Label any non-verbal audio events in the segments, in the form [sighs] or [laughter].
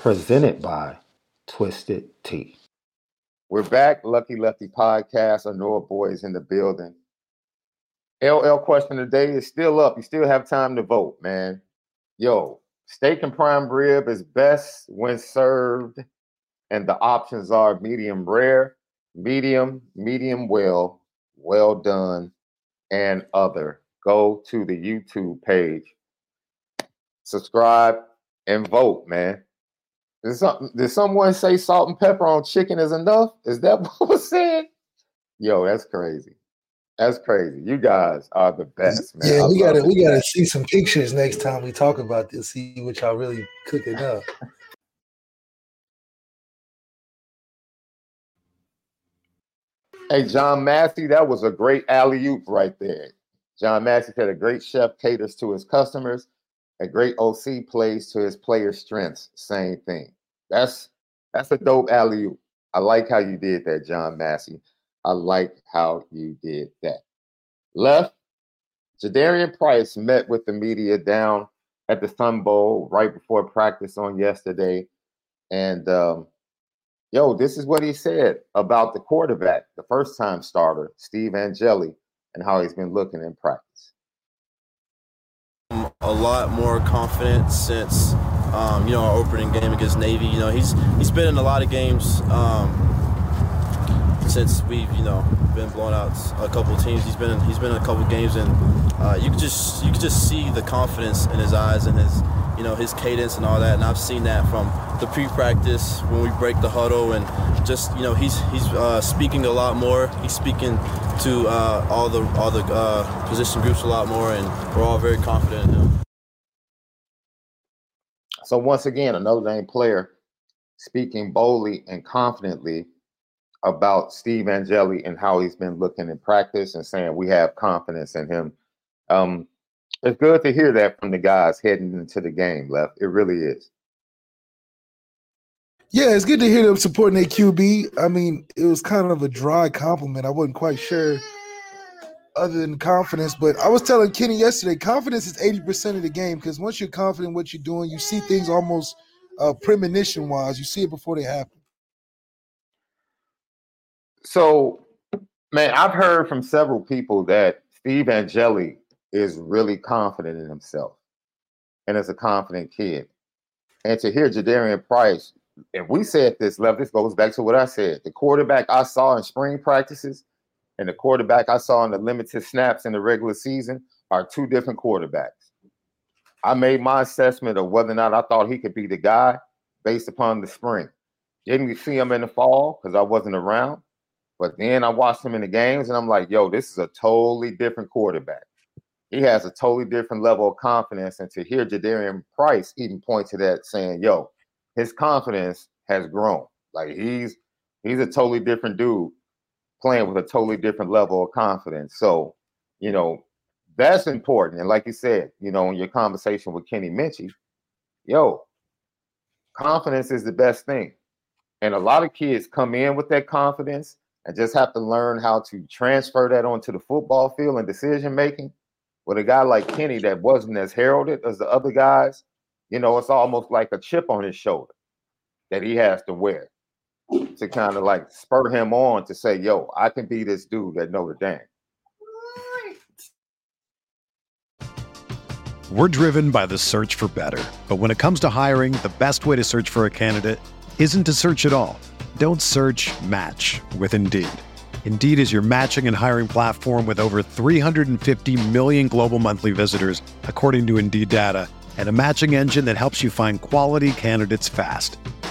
presented by Twisted Tea. We're back, Lucky Lefty podcast. I know a boys in the building. LL question today is still up. You still have time to vote, man. Yo, steak and prime rib is best when served, and the options are medium rare, medium, medium well, well done, and other. Go to the YouTube page subscribe, and vote, man. Did, some, did someone say salt and pepper on chicken is enough? Is that [laughs] what was said? Yo, that's crazy. That's crazy. You guys are the best, man. Yeah, I we gotta we gotta see some pictures next time we talk about this, see what y'all really cooking up. hey, John Massey, that was a great alley oop right there. John Massey said a great chef caters to his customers a great OC plays to his players' strengths. Same thing. That's that's a dope alley. I like how you did that, John Massey. I like how you did that. Left, Jadarian Price met with the media down at the Sun Bowl right before practice on yesterday. And um, yo, this is what he said about the quarterback, the first time starter, Steve Angeli, and how he's been looking in practice a lot more confident since um, you know our opening game against Navy. You know he's he's been in a lot of games um, since we've you know been blown out a couple teams. He's been in, he's been in a couple games, and uh, you can just you can just see the confidence in his eyes and his you know his cadence and all that. And I've seen that from the pre-practice when we break the huddle, and just you know he's he's uh, speaking a lot more. He's speaking to uh, all the all the uh, position groups a lot more, and we're all very confident in him. So once again, another name player speaking boldly and confidently about Steve Angeli and how he's been looking in practice and saying we have confidence in him. Um, it's good to hear that from the guys heading into the game. Left, it really is. Yeah, it's good to hear them supporting their QB. I mean, it was kind of a dry compliment. I wasn't quite sure other than confidence, but I was telling Kenny yesterday, confidence is 80% of the game because once you're confident in what you're doing, you see things almost uh, premonition wise. You see it before they happen. So, man, I've heard from several people that Steve Angeli is really confident in himself and is a confident kid. And to hear Jadarian Price if we said this love, this goes back to what I said. The quarterback I saw in spring practices and the quarterback I saw in the limited snaps in the regular season are two different quarterbacks. I made my assessment of whether or not I thought he could be the guy based upon the spring. Didn't see him in the fall because I wasn't around. But then I watched him in the games and I'm like, yo, this is a totally different quarterback. He has a totally different level of confidence. And to hear Jadarian Price even point to that saying, yo, his confidence has grown. Like he's he's a totally different dude playing with a totally different level of confidence. So, you know, that's important. And like you said, you know, in your conversation with Kenny Minchey, yo, confidence is the best thing. And a lot of kids come in with that confidence and just have to learn how to transfer that onto the football field and decision making. With a guy like Kenny that wasn't as heralded as the other guys, you know, it's almost like a chip on his shoulder that he has to wear to kind of like spur him on to say, yo, I can be this dude at Notre Dame. We're driven by the search for better. But when it comes to hiring, the best way to search for a candidate isn't to search at all. Don't search match with Indeed. Indeed is your matching and hiring platform with over 350 million global monthly visitors, according to Indeed data, and a matching engine that helps you find quality candidates fast.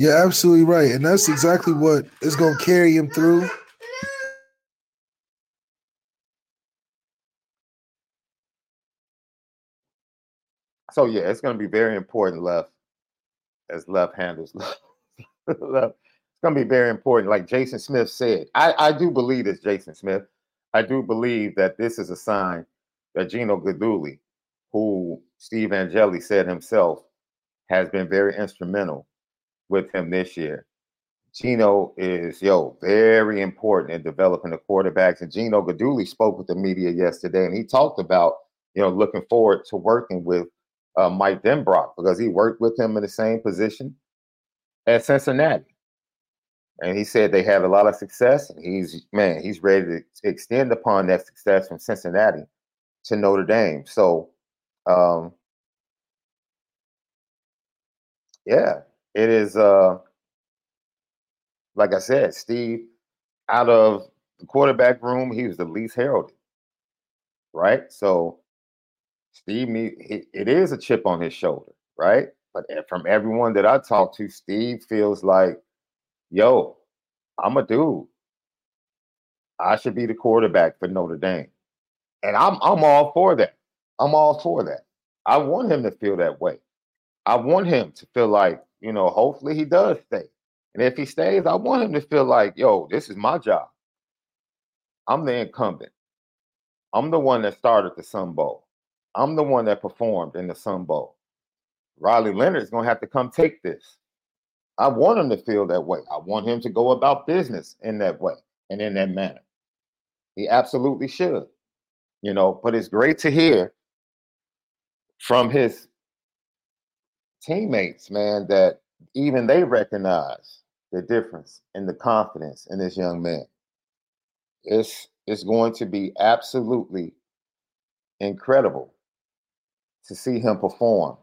You're absolutely right. And that's exactly what is going to carry him through. So yeah, it's going to be very important left as left handles [laughs] left. It's going to be very important. Like Jason Smith said, I, I do believe this, Jason Smith. I do believe that this is a sign that Gino Guidugli, who Steve Angeli said himself has been very instrumental with him this year. Gino is yo very important in developing the quarterbacks. And Gino Guidugli spoke with the media yesterday, and he talked about you know looking forward to working with uh, Mike Denbrock because he worked with him in the same position at Cincinnati. And he said they had a lot of success, and he's man, he's ready to extend upon that success from Cincinnati to Notre Dame. So, um, yeah, it is. Uh, like I said, Steve, out of the quarterback room, he was the least heralded, right? So Steve, me, it is a chip on his shoulder, right? But from everyone that I talk to, Steve feels like, yo, I'm a dude. I should be the quarterback for Notre Dame. And I'm I'm all for that. I'm all for that. I want him to feel that way. I want him to feel like, you know, hopefully he does stay. And if he stays, I want him to feel like, yo, this is my job. I'm the incumbent. I'm the one that started the Sun Bowl. I'm the one that performed in the Sun Bowl. Riley Leonard is going to have to come take this. I want him to feel that way. I want him to go about business in that way and in that manner. He absolutely should, you know. But it's great to hear from his teammates, man, that even they recognize the difference in the confidence in this young man. It's it's going to be absolutely incredible to see him perform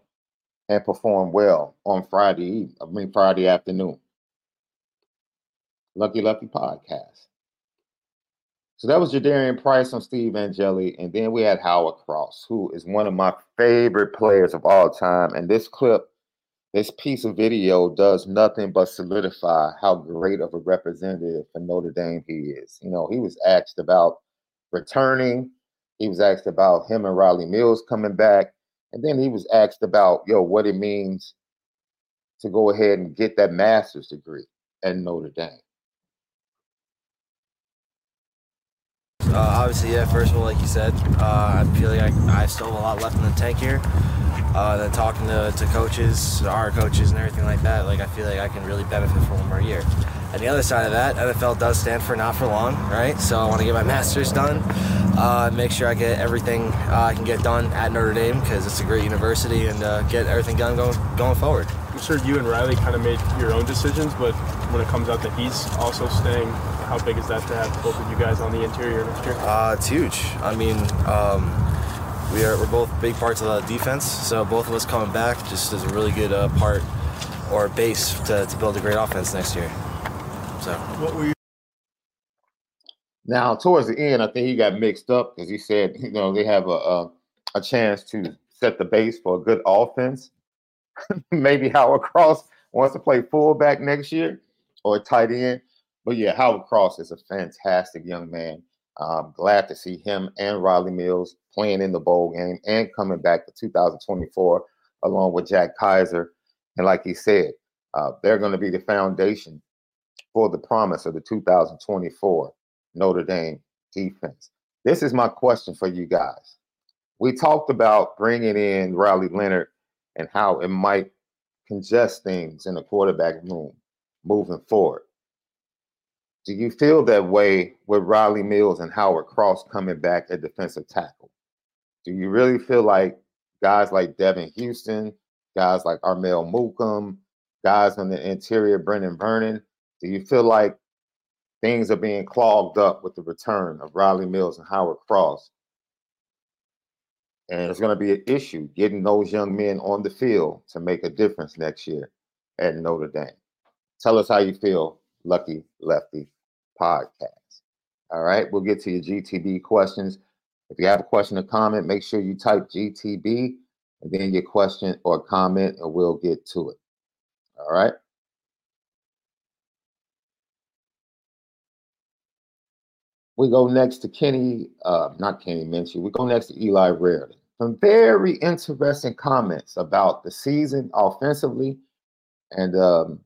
and perform well on Friday evening, I mean Friday afternoon. Lucky Lucky Podcast. So that was Jadarian Price on Steve Angeli. And then we had Howard Cross, who is one of my favorite players of all time. And this clip, this piece of video does nothing but solidify how great of a representative for Notre Dame he is. You know, he was asked about returning, he was asked about him and Riley Mills coming back. And then he was asked about, yo, what it means to go ahead and get that master's degree at Notre Dame. Uh, obviously, yeah. First of all, like you said, uh, I feel like I, I still have a lot left in the tank here. Uh, then talking to, to coaches, our coaches, and everything like that, like I feel like I can really benefit from one more year. And the other side of that, NFL does stand for not for long, right? So I want to get my master's done, uh, make sure I get everything uh, I can get done at Notre Dame because it's a great university, and uh, get everything done going going forward. I'm sure you and Riley kind of made your own decisions, but when it comes out that he's also staying, how big is that to have both of you guys on the interior next year? Uh, it's huge. I mean. Um, we are we're both big parts of the defense. So both of us coming back just is a really good uh, part or base to, to build a great offense next year. So what were you? Now, towards the end, I think he got mixed up because he said, you know, they have a, a, a chance to set the base for a good offense. [laughs] Maybe Howard Cross wants to play fullback next year or tight end. But yeah, Howard Cross is a fantastic young man. I'm glad to see him and Riley Mills playing in the bowl game and coming back for 2024 along with Jack Kiser. And like he said, uh, they're going to be the foundation for the promise of the 2024 Notre Dame defense. This is my question for you guys. We talked about bringing in Riley Leonard and how it might congest things in the quarterback room moving forward. Do you feel that way with Riley Mills and Howard Cross coming back at defensive tackle? Do you really feel like guys like Devan Houstan, guys like Armel Mukam, guys on the interior, Brenan Vernon, do you feel like things are being clogged up with the return of Riley Mills and Howard Cross? And it's going to be an issue getting those young men on the field to make a difference next year at Notre Dame. Tell us how you feel, Lucky Lefty Podcast. All right, we'll get to your GTB questions. If you have a question or comment, make sure you type GTB and then your question or comment, and we'll get to it. All right. We go next to Kenny, uh, not Kenny Minchey. We go next to Eli Raridon. Some very interesting comments about the season offensively, and um,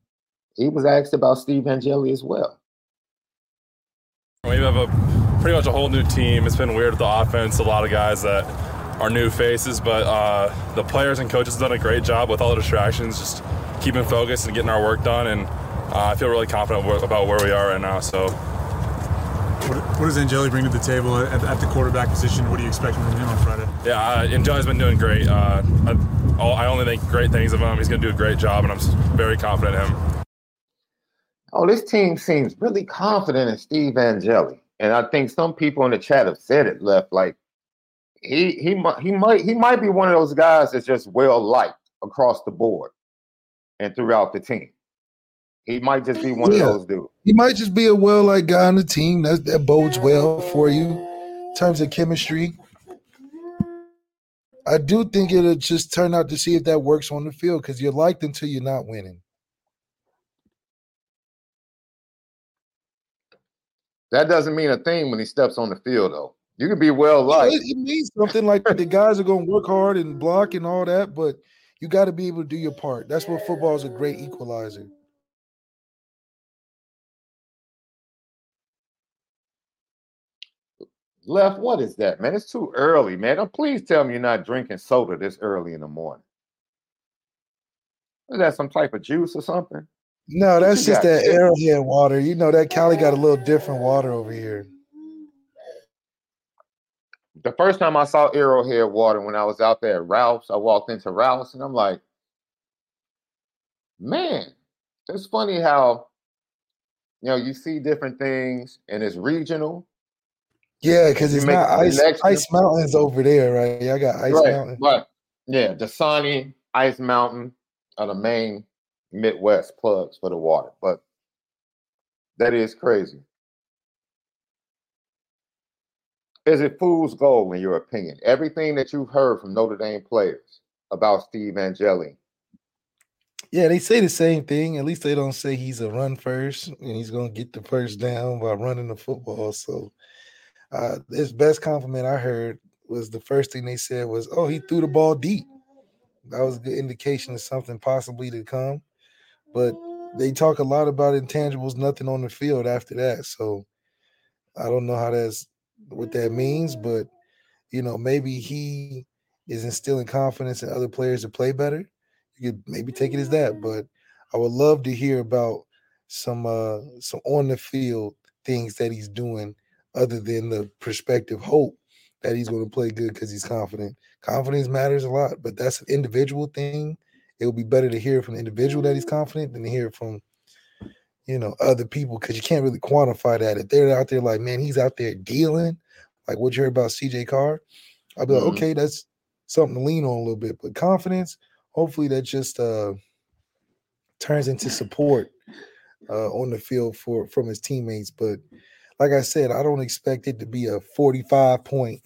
he was asked about Steve Angeli as well. We have a pretty much a whole new team. It's been weird with the offense. A lot of guys that are new faces, but uh, the players and coaches have done a great job with all the distractions, just keeping focused and getting our work done. And uh, I feel really confident about where we are right now. So what, what, does Angeli bring to the table at, at, the quarterback position? What are you expecting from him on Friday? Yeah, uh, Angeli's been doing great. Uh, I, I, only think great things of him. He's going to do a great job, and I'm very confident in him. Oh, this team seems really confident in Steve Angeli, and I think some people in the chat have said it. Left like he he might he might he might be one of those guys that's just well liked across the board and throughout the team. He might just be one yeah. of those dudes. He might just be a well like guy on the team. That that bodes well for you in terms of chemistry. I do think it'll just turn out to see if that works on the field because you're liked until you're not winning. That doesn't mean a thing when he steps on the field, though. You can be well liked. It, it means something like the guys are going to work hard and block and all that, but you got to be able to do your part. That's what football is a great equalizer. Left, what is that, man? It's too early, man. Don't please tell me you're not drinking soda this early in the morning. Is that some type of juice or something? No, that's just that arrowhead water. You know that Cali got a little different water over here. The first time I saw arrowhead water when I was out there at Ralph's, I walked into Ralph's and I'm like, man, it's funny how you know you see different things and it's regional yeah, because it's not ice. Ice Mountain's over there, right? Yeah, I got Ice right. Mountain. But yeah, Dasani, Ice Mountain are the main Midwest plugs for the water. But that is crazy. Is it fool's gold in your opinion? Everything that you've heard from Notre Dame players about Steve Angeli. Yeah, they say the same thing. At least they don't say he's a run first and he's going to get the first down by running the football. So uh, his best compliment I heard was the first thing they said was, "Oh, he threw the ball deep." That was a good indication of something possibly to come. But they talk a lot about intangibles, nothing on the field after that. So I don't know how that's what that means, but you know, maybe he is instilling confidence in other players to play better. You could maybe take it as that, but I would love to hear about some uh some on the field things that he's doing other than the prospective hope that he's going to play good because he's confident. Confidence matters a lot, but that's an individual thing. It would be better to hear from the individual that he's confident than to hear from, you know, other people because you can't really quantify that. If they're out there like, man, he's out there dealing, like what you heard about CJ Carr, I'll be like, Mhm. okay, that's something to lean on a little bit. But confidence, hopefully, that just uh turns into support uh on the field for from his teammates. But like I said, I don't expect it to be a 45 point,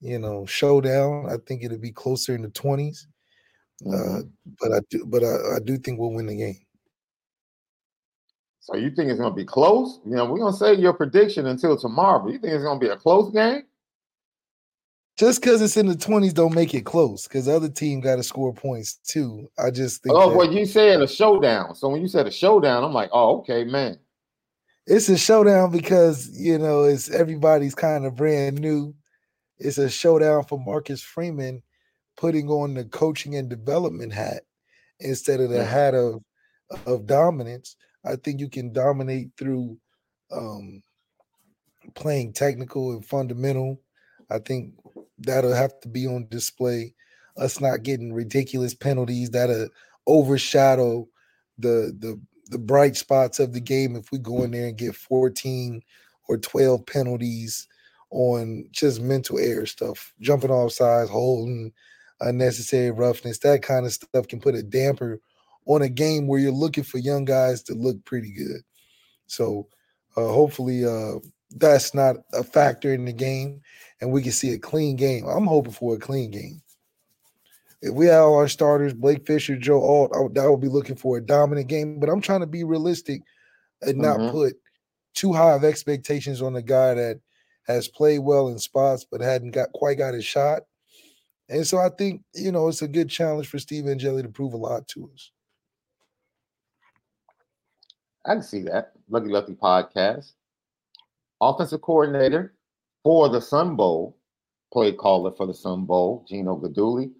you know, showdown. I think it'll be closer in the 20s. Uh, Mhm. but I do, but I, I do think we'll win the game. So you think it's going to be close? You know, we're going to say your prediction until tomorrow. But you think it's going to be a close game? Just because it's in the 20s, don't make it close. Because the other team got to score points too. I just think Oh, that well, you said a showdown. So when you said a showdown, I'm like, oh, okay, man. It's a showdown because you know it's everybody's kind of brand new. It's a showdown for Marcus Freeman putting on the coaching and development hat instead of the hat of of dominance. I think you can dominate through um, playing technical and fundamental. I think that'll have to be on display. Us not getting ridiculous penalties that'll overshadow the the the bright spots of the game if we go in there and get 14 or 12 penalties on just mental error stuff, jumping off sides, holding, unnecessary roughness, that kind of stuff can put a damper on a game where you're looking for young guys to look pretty good. So uh, hopefully uh, that's not a factor in the game and we can see a clean game. I'm hoping for a clean game. If we have all our starters, Blake Fisher, Joe Alt, I would, I would be looking for a dominant game, but I'm trying to be realistic and not Mhm. put too high of expectations on a guy that has played well in spots but hadn't got quite got his shot. And so I think, you know, it's a good challenge for Steve Angeli to prove a lot to us. I can see that. Lucky Lucky podcast. Offensive coordinator for the Sun Bowl, play caller for the Sun Bowl, Gino Guidugli.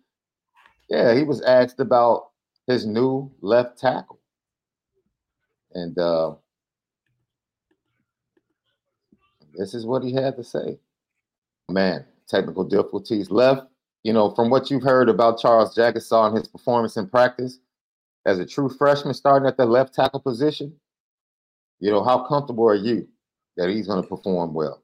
Yeah, he was asked about his new left tackle. And uh, this is what he had to say. Man, technical difficulties left. You know, from what you've heard about Charles Jagusah and his performance in practice, as a true freshman starting at the left tackle position, you know, how comfortable are you that he's going to perform well?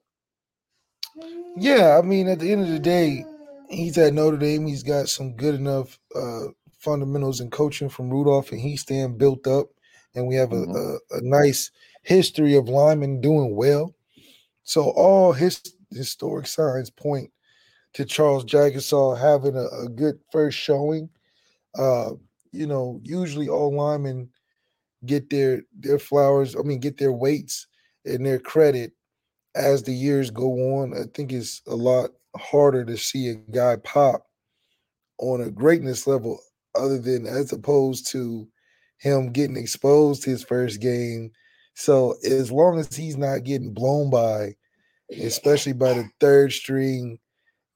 Yeah, I mean, at the end of the day, he's at Notre Dame. He's got some good enough uh, fundamentals and coaching from Rudolph, and he's staying built up. And we have a, Mhm. a, a nice history of linemen doing well. So all his historic signs point to Charles Jagusah having a, a good first showing. Uh, you know, usually all linemen get their their flowers. I mean, get their weights and their credit as the years go on. I think it's a lot harder to see a guy pop on a greatness level, other than as opposed to him getting exposed his first game. So as long as he's not getting blown by, especially by the third string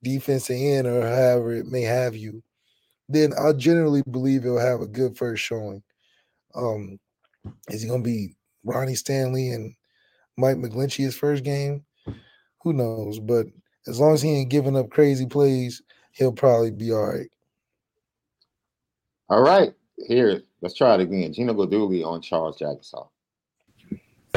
defensive end or however it may have you, then I generally believe he'll have a good first showing. Um, is he to be Ronnie Stanley and Mike McGlinchey his first game? Who knows? But as long as he ain't giving up crazy plays, he'll probably be all right. All right, here, let's try it again. Gino Guidugli on Charles Jagusah.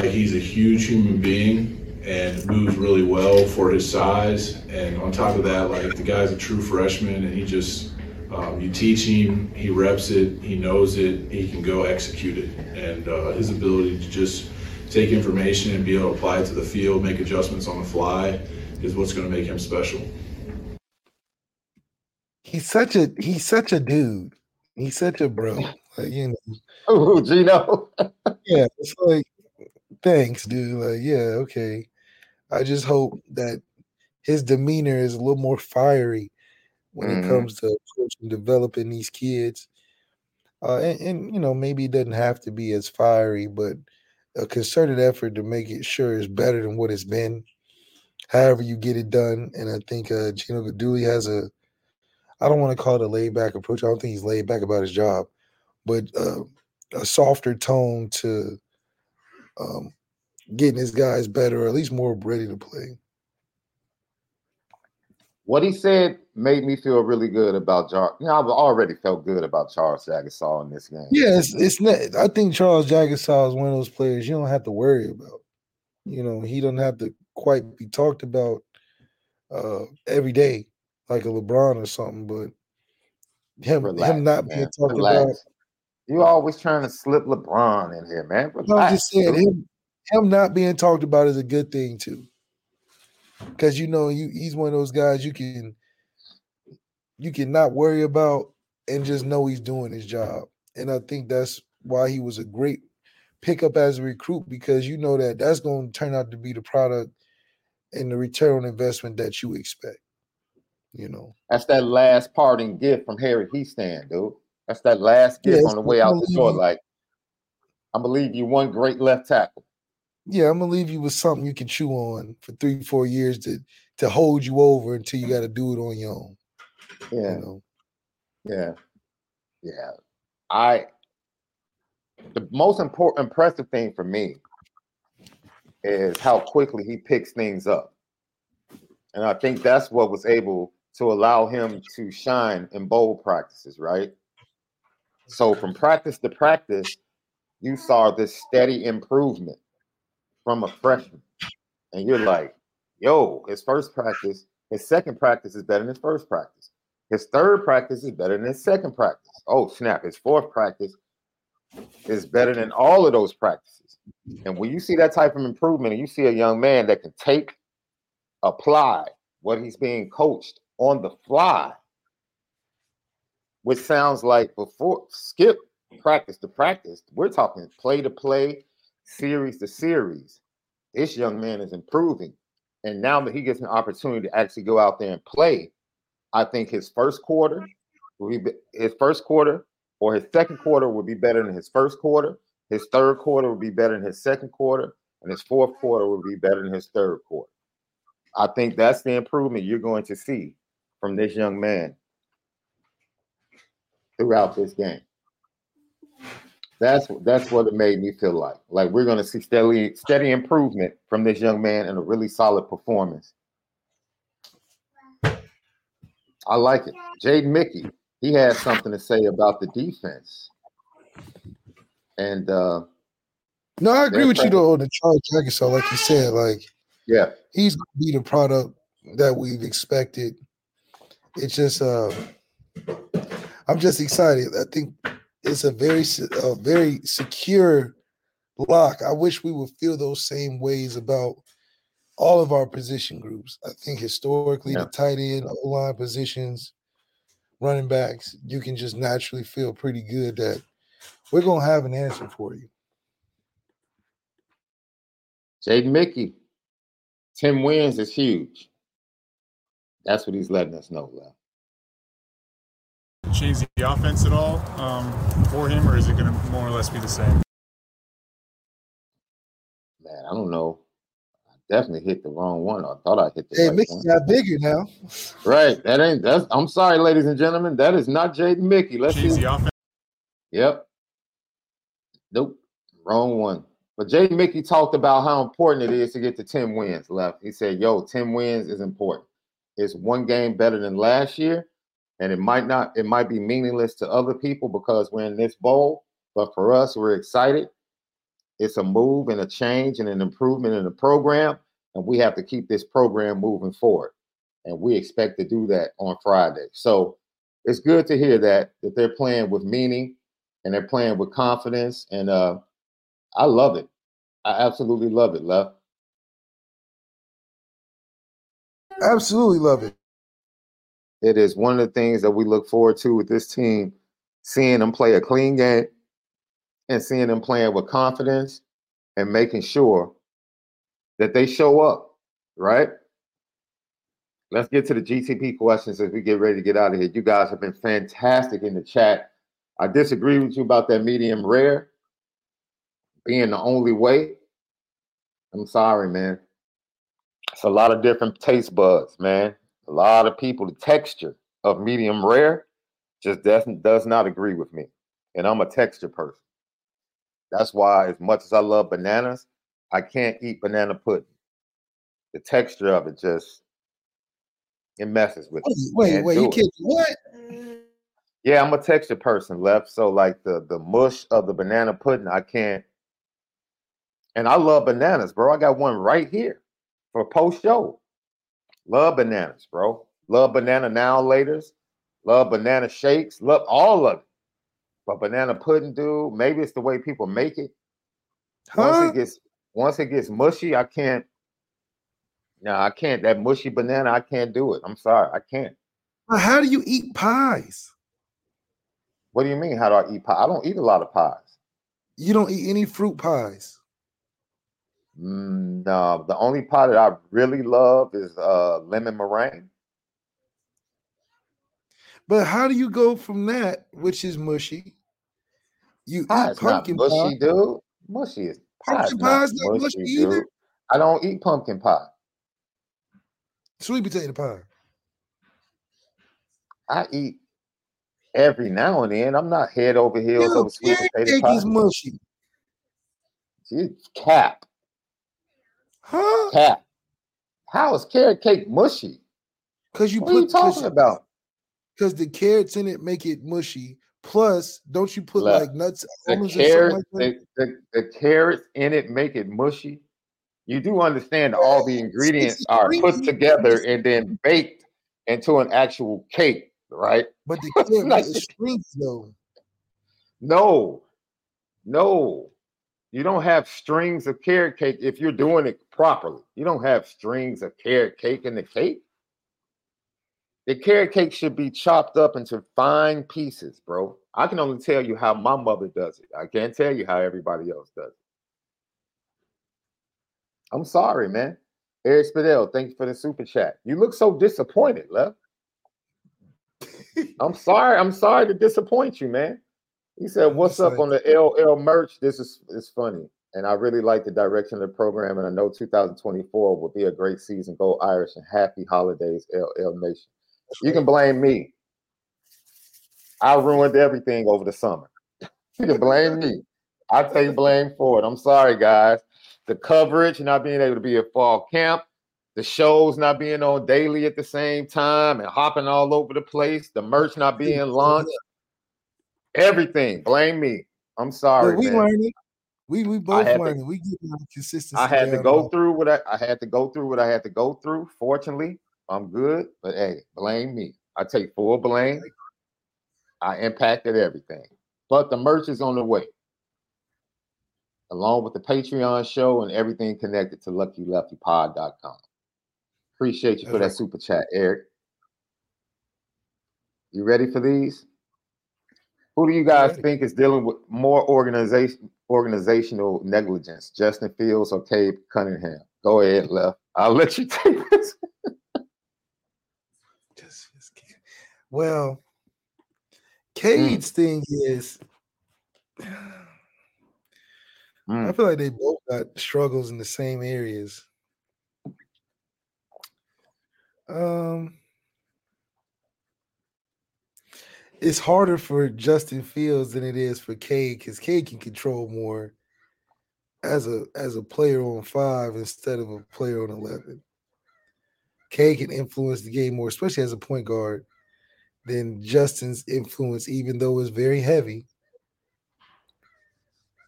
He's a huge human being and moves really well for his size. And on top of that, like the guy's a true freshman, and he just um, you teach him, he reps it, he knows it, he can go execute it, and uh, his ability to just take information and be able to apply it to the field, make adjustments on the fly, is what's going to make him special. He's such a he's such a dude. He's such a bro. Like, you know, [laughs] Ooh, Gino. [laughs] yeah, it's like thanks, dude. Like, yeah, okay. I just hope that his demeanor is a little more fiery when Mhm. it comes to coaching, developing these kids. Uh, and, and you know, maybe it doesn't have to be as fiery, but a concerted effort to make it sure it's better than what it's been. However, you get it done, and I think uh, Gino Guidugli has a. I don't want to call it a laid back approach. I don't think he's laid back about his job, but uh, a softer tone to um, getting his guys better, or at least more ready to play. What he said made me feel really good about Jar. You know, I've already felt good about Charles Jagusah in this game. Yeah, it's, it's not. I think Charles Jagusah is one of those players you don't have to worry about. You know, he doesn't have to quite be talked about uh, every day. like a LeBron or something, but him Relax, him not man. being talked Relax. about. You always trying to slip LeBron in here, man. No, I'm just saying him him not being talked about is a good thing too. Because you know you he's one of those guys you can you can not worry about and just know he's doing his job. And I think that's why he was a great pickup as a recruit because you know that that's going to turn out to be the product and the return on investment that you expect. You know, That's that last parting gift from Harry Hiestand, dude. That's that last gift it's on the way out the door. Like, I'm gonna leave- Like, I believe you one great left tackle. yeah, I'm gonna leave you with something you can chew on for three, four years to to hold you over until you got to do it on your own. Yeah, You know, yeah, yeah. I the most important impressive thing for me is how quickly he picks things up. And I think that's what was able to allow him to shine in bowl practices, right? So from practice to practice, you saw this steady improvement from a freshman. And you're like, yo, his first practice, his second practice is better than his first practice. His third practice is better than his second practice. Oh, snap. His fourth practice is better than all of those practices. And when you see that type of improvement and you see a young man that can take, apply what he's being coached on the fly, which sounds like before skip practice to practice, we're talking play to play, series to series. This young man is improving. And now that he gets an opportunity to actually go out there and play, I think his first quarter his first quarter or his second quarter will be better than his first quarter. His third quarter will be better than his second quarter, and his fourth quarter will be better than his third quarter. I think that's the improvement you're going to see from this young man throughout this game. That's that's what it made me feel like. Like we're going to see steady steady improvement from this young man and a really solid performance. I like it. Jaden Mickey, he has something to say about the defense. And uh no, I agree with you though on the Charles Jackson. Like you said, like yeah, he's gonna be the product that we've expected. It's just uh I'm just excited. I think it's a very a very secure lock. I wish we would feel those same ways about all of our position groups. I think historically Yeah. the tight end, O line positions, running backs, you can just naturally feel pretty good that we're gonna have an answer for you. Jaden Mickey, 10 wins is huge. That's what he's letting us know, Left. Change the offense at all um, for him, or is it going to more or less be the same? Man, I don't know. I definitely hit the wrong one. I thought I hit the Hey, right Mickey one. got bigger now. Right. That ain't that's I'm sorry, ladies and gentlemen. That is not Jaden Mickey. Let's Change see. the offense. Yep. Nope. Wrong one. But Jay Mickey talked about how important it is to get to 10 wins left. He said, yo, 10 wins is important. It's one game better than last year. And it might not, it might be meaningless to other people because we're in this bowl. But for us, we're excited. It's a move and a change and an improvement in the program. And we have to keep this program moving forward. And we expect to do that on Friday. So it's good to hear that that they're playing with meaning and they're playing with confidence. And uh, I love it. I absolutely love it, love. Absolutely love it. It is one of the things that we look forward to with this team, seeing them play a clean game and seeing them playing with confidence and making sure that they show up, right? Let's get to the GTB questions as we get ready to get out of here. You guys have been fantastic in the chat. I disagree with you about that medium rare being the only way. I'm sorry, man. It's a lot of different taste buds, man. A lot of people, the texture of medium rare just doesn't does not agree with me. And I'm a texture person. That's why, as much as I love bananas, I can't eat banana pudding. The texture of it just it messes with me. Wait, Can't wait, you can't what? Yeah, I'm a texture person, left. So like the the mush of the banana pudding, I can't. And I love bananas, bro. I got one right here for post show. Love bananas, bro. Love banana now laters. Love banana shakes. Love all of it. But banana pudding, dude, maybe it's the way people make it. Once it gets once it gets mushy, I can't. No, I can't. That mushy banana, I can't do it. I'm sorry, I can't. How do you eat pies? What do you mean? How do I eat pie? I don't eat a lot of pies. You don't eat any fruit pies. Mm, no, the only pie that I really love is uh, lemon meringue. But how do you go from that, which is mushy? You Pie eat is not pumpkin mushy, pie. dude. Mushy is pie Pumpkin pie is not mushy mushy, either. I don't eat pumpkin pie. Sweet potato pie. I eat every now and then. I'm not head over heels Yo, over sweet potato cake pie. is mushy. Gee, cap, Huh? cap. How is carrot cake mushy? Because you What are you talking about? because the carrots in it make it mushy. Plus, don't you put like nuts, The almonds, or something carrots, like the, the, the carrots in it make it mushy. You do understand all the ingredients are put together and then baked into an actual cake, right? But [laughs] the not- is stringy though. No, no. You don't have strings of carrot cake if you're doing it properly. You don't have strings of carrot cake in the cake. The carrot cake should be chopped up into fine pieces, bro. I can only tell you how my mother does it. I can't tell you how everybody else does it. I'm sorry, man. Eric Spadell, thank you for the super chat. You look so disappointed, love. I'm sorry. I'm sorry to disappoint you, man. He said, "What's up on the LL merch?" This is is funny, and I really like the direction of the program, and I know 2024 will be a great season. Go Irish and happy holidays, LL Nation. You can blame me. I ruined everything over the summer. you can blame me. I take blame for it. I'm sorry, guys. The coverage not being able to be at fall camp, the shows not being on daily at the same time, and hopping all over the place. The merch not being launched. Everything. Blame me. I'm sorry. But we man. learning. We we both had to- we get consistency. I had to go now. through what I, I had to go through what I had to go through. Fortunately, I'm good. But hey, blame me. I take full blame. I impacted everything. But the merch is on the way. Along with the Patreon show and everything connected to luckyleftypod.com. Appreciate you for that super chat, Eric. You ready for these? Who do you guys think is dealing with more organization organizational negligence, Justin Fields or Cade Cunningham? Go ahead, left. I'll let you [laughs] take this. Just- just. Well, Cade's thing is, [sighs] I Mm, feel like they both got struggles in the same areas. Um, it's harder for Justin Fields than it is for Cade because Cade can control more as a as a player on five instead of a player on eleven. Cade can influence the game more, especially as a point guard, than Justin's influence, even though it's very heavy.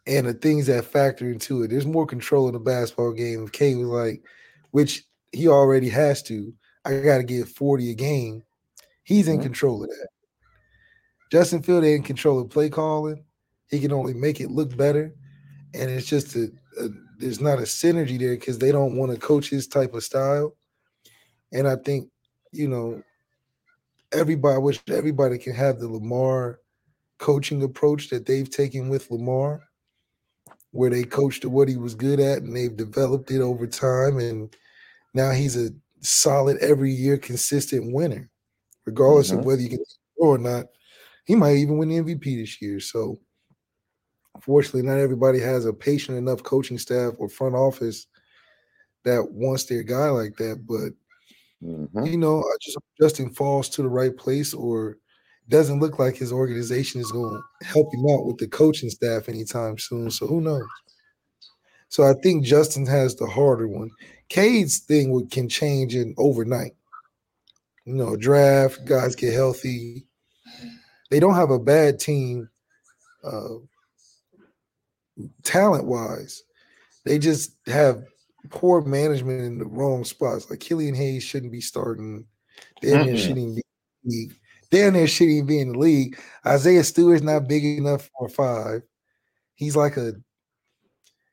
And the things that factor into it, there's more control in the basketball game. If Cade was like, which he already has to, I got to get 40 a game. He's in Mhm. control of that. Justin Field ain't in control of play calling. He can only make it look better. And it's just a, a there's not a synergy there because they don't want to coach his type of style. And I think, you know, everybody I wish everybody can have the Lamar coaching approach that they've taken with Lamar, where they coached to what he was good at and they've developed it over time. And now he's a solid every year consistent winner, regardless of Mhm. whether you can or not. He might even win the MVP this year. So unfortunately, not everybody has a patient enough coaching staff or front office that wants their guy like that. But mhm. you know, I just Justin falls to the right place or doesn't look like his organization is going to help him out with the coaching staff anytime soon. So who knows? So I think Justin has the harder one. Cade's thing would, can change in overnight. You know, draft guys get healthy. They don't have a bad team, uh, talent wise. They just have poor management in the wrong spots. Like Killian Hayes shouldn't be starting. Damn near shouldn't be in the league. Damn near shouldn't be in the league. Isaiah Stewart's not big enough for five. He's like a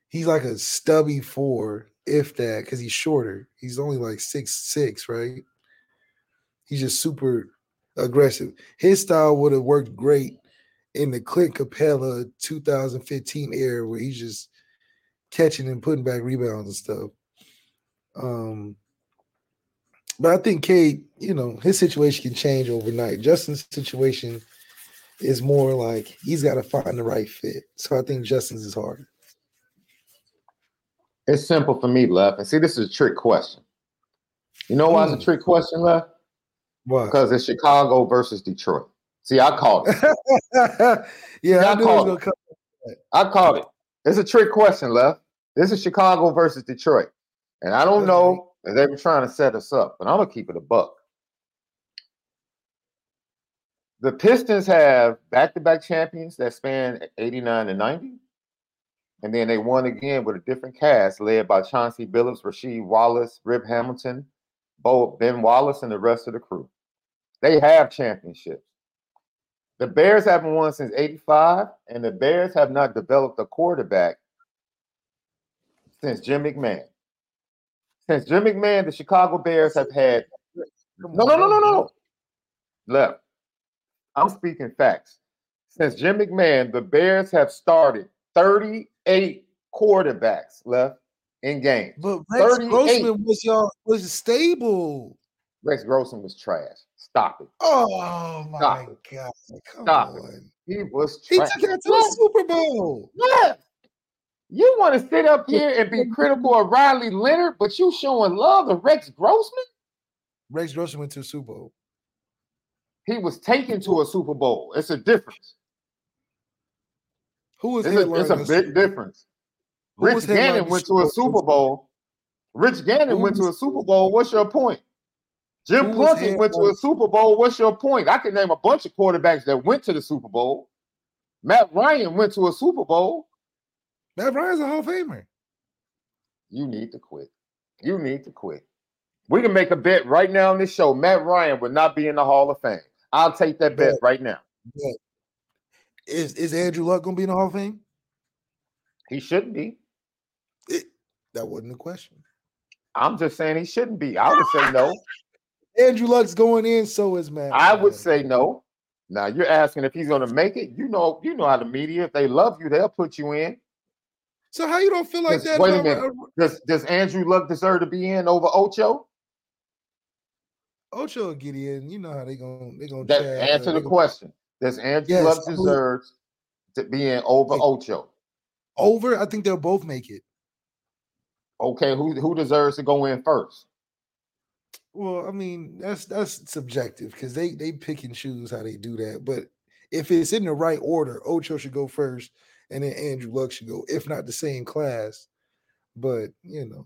he's like a stubby four, if that, because he's shorter. He's only like six six, right? He's just super aggressive. His style would have worked great in the Clint Capela 2015 era where he's just catching and putting back rebounds and stuff. Um, but I think Cade, you know, his situation can change overnight. Justin's situation is more like he's got to find the right fit. So I think Justin's is harder. It's simple for me, Left. And see, this is a trick question. You know why it's a Hmm. trick question, Left? Why? Because it's Chicago versus Detroit. See, I called it. [laughs] yeah, I I it was called gonna it. I called it. It's a trick question, Left. This is Chicago versus Detroit. And I don't know if they were trying to set us up, but I'm going to keep it a buck. The Pistons have back to back champions that span 89 and 90. And then they won again with a different cast led by Chauncey Billups, Rasheed Wallace, Rip Hamilton, Bo, Ben Wallace, and the rest of the crew. They have championships. The Bears haven't won since 85, and the Bears have not developed a quarterback since Jim McMahon. Since Jim McMahon, the Chicago Bears have had no, no, no, no, no. Left. I'm speaking facts. Since Jim McMahon, the Bears have started 38 quarterbacks left in games. But Rex 38. Grossman was y'all was stable. Rex Grossman was trash. Stop it. Oh my it. god! Come Stop it. He was He took that to the Super Bowl. Left. You want to sit up [laughs] here and be critical of Riley Leonard, but you showing love to Rex Grossman? Rex Grossman went to the Super Bowl. He was taken to a Super Bowl. It's a difference. Who was It's a, it's a big difference. Who Rich Gannon went to a Super Bowl. Rich Gannon Who went to a Super Bowl. What's your point? Jim Plunkett went to a Super Bowl. What's your point? I can name a bunch of quarterbacks that went to the Super Bowl. Matt Ryan went to a Super Bowl. Matt Ryan's a Hall of Famer. You need to quit. You need to quit. We can make a bet right now on this show. Matt Ryan would not be in the Hall of Fame. I'll take that bet Bet. right now. But is is Andrew Luck gonna be in the Hall of Fame? He shouldn't be. It, that wasn't the question. I'm just saying he shouldn't be. I would say no. [laughs] Andrew Luck's going in, so is Matt. I would say no. Now you're asking if he's going to make it. You know, you know how the media. If they love you, they'll put you in. So how you don't feel like that? wait a minute. Does Does Andrew Luck deserve to be in over Ocho? Ocho will get in. You know how they gonna they gonna That answer uh, the gonna- question. Does Andrew Yes, Luck deserves to be in over Wait. Ocho? Over, I think they'll both make it. Okay, who who deserves to go in first? Well, I mean, that's that's subjective because they they pick and choose how they do that. But if it's in the right order, Ocho should go first, and then Andrew Luck should go, if not the same class. But you know,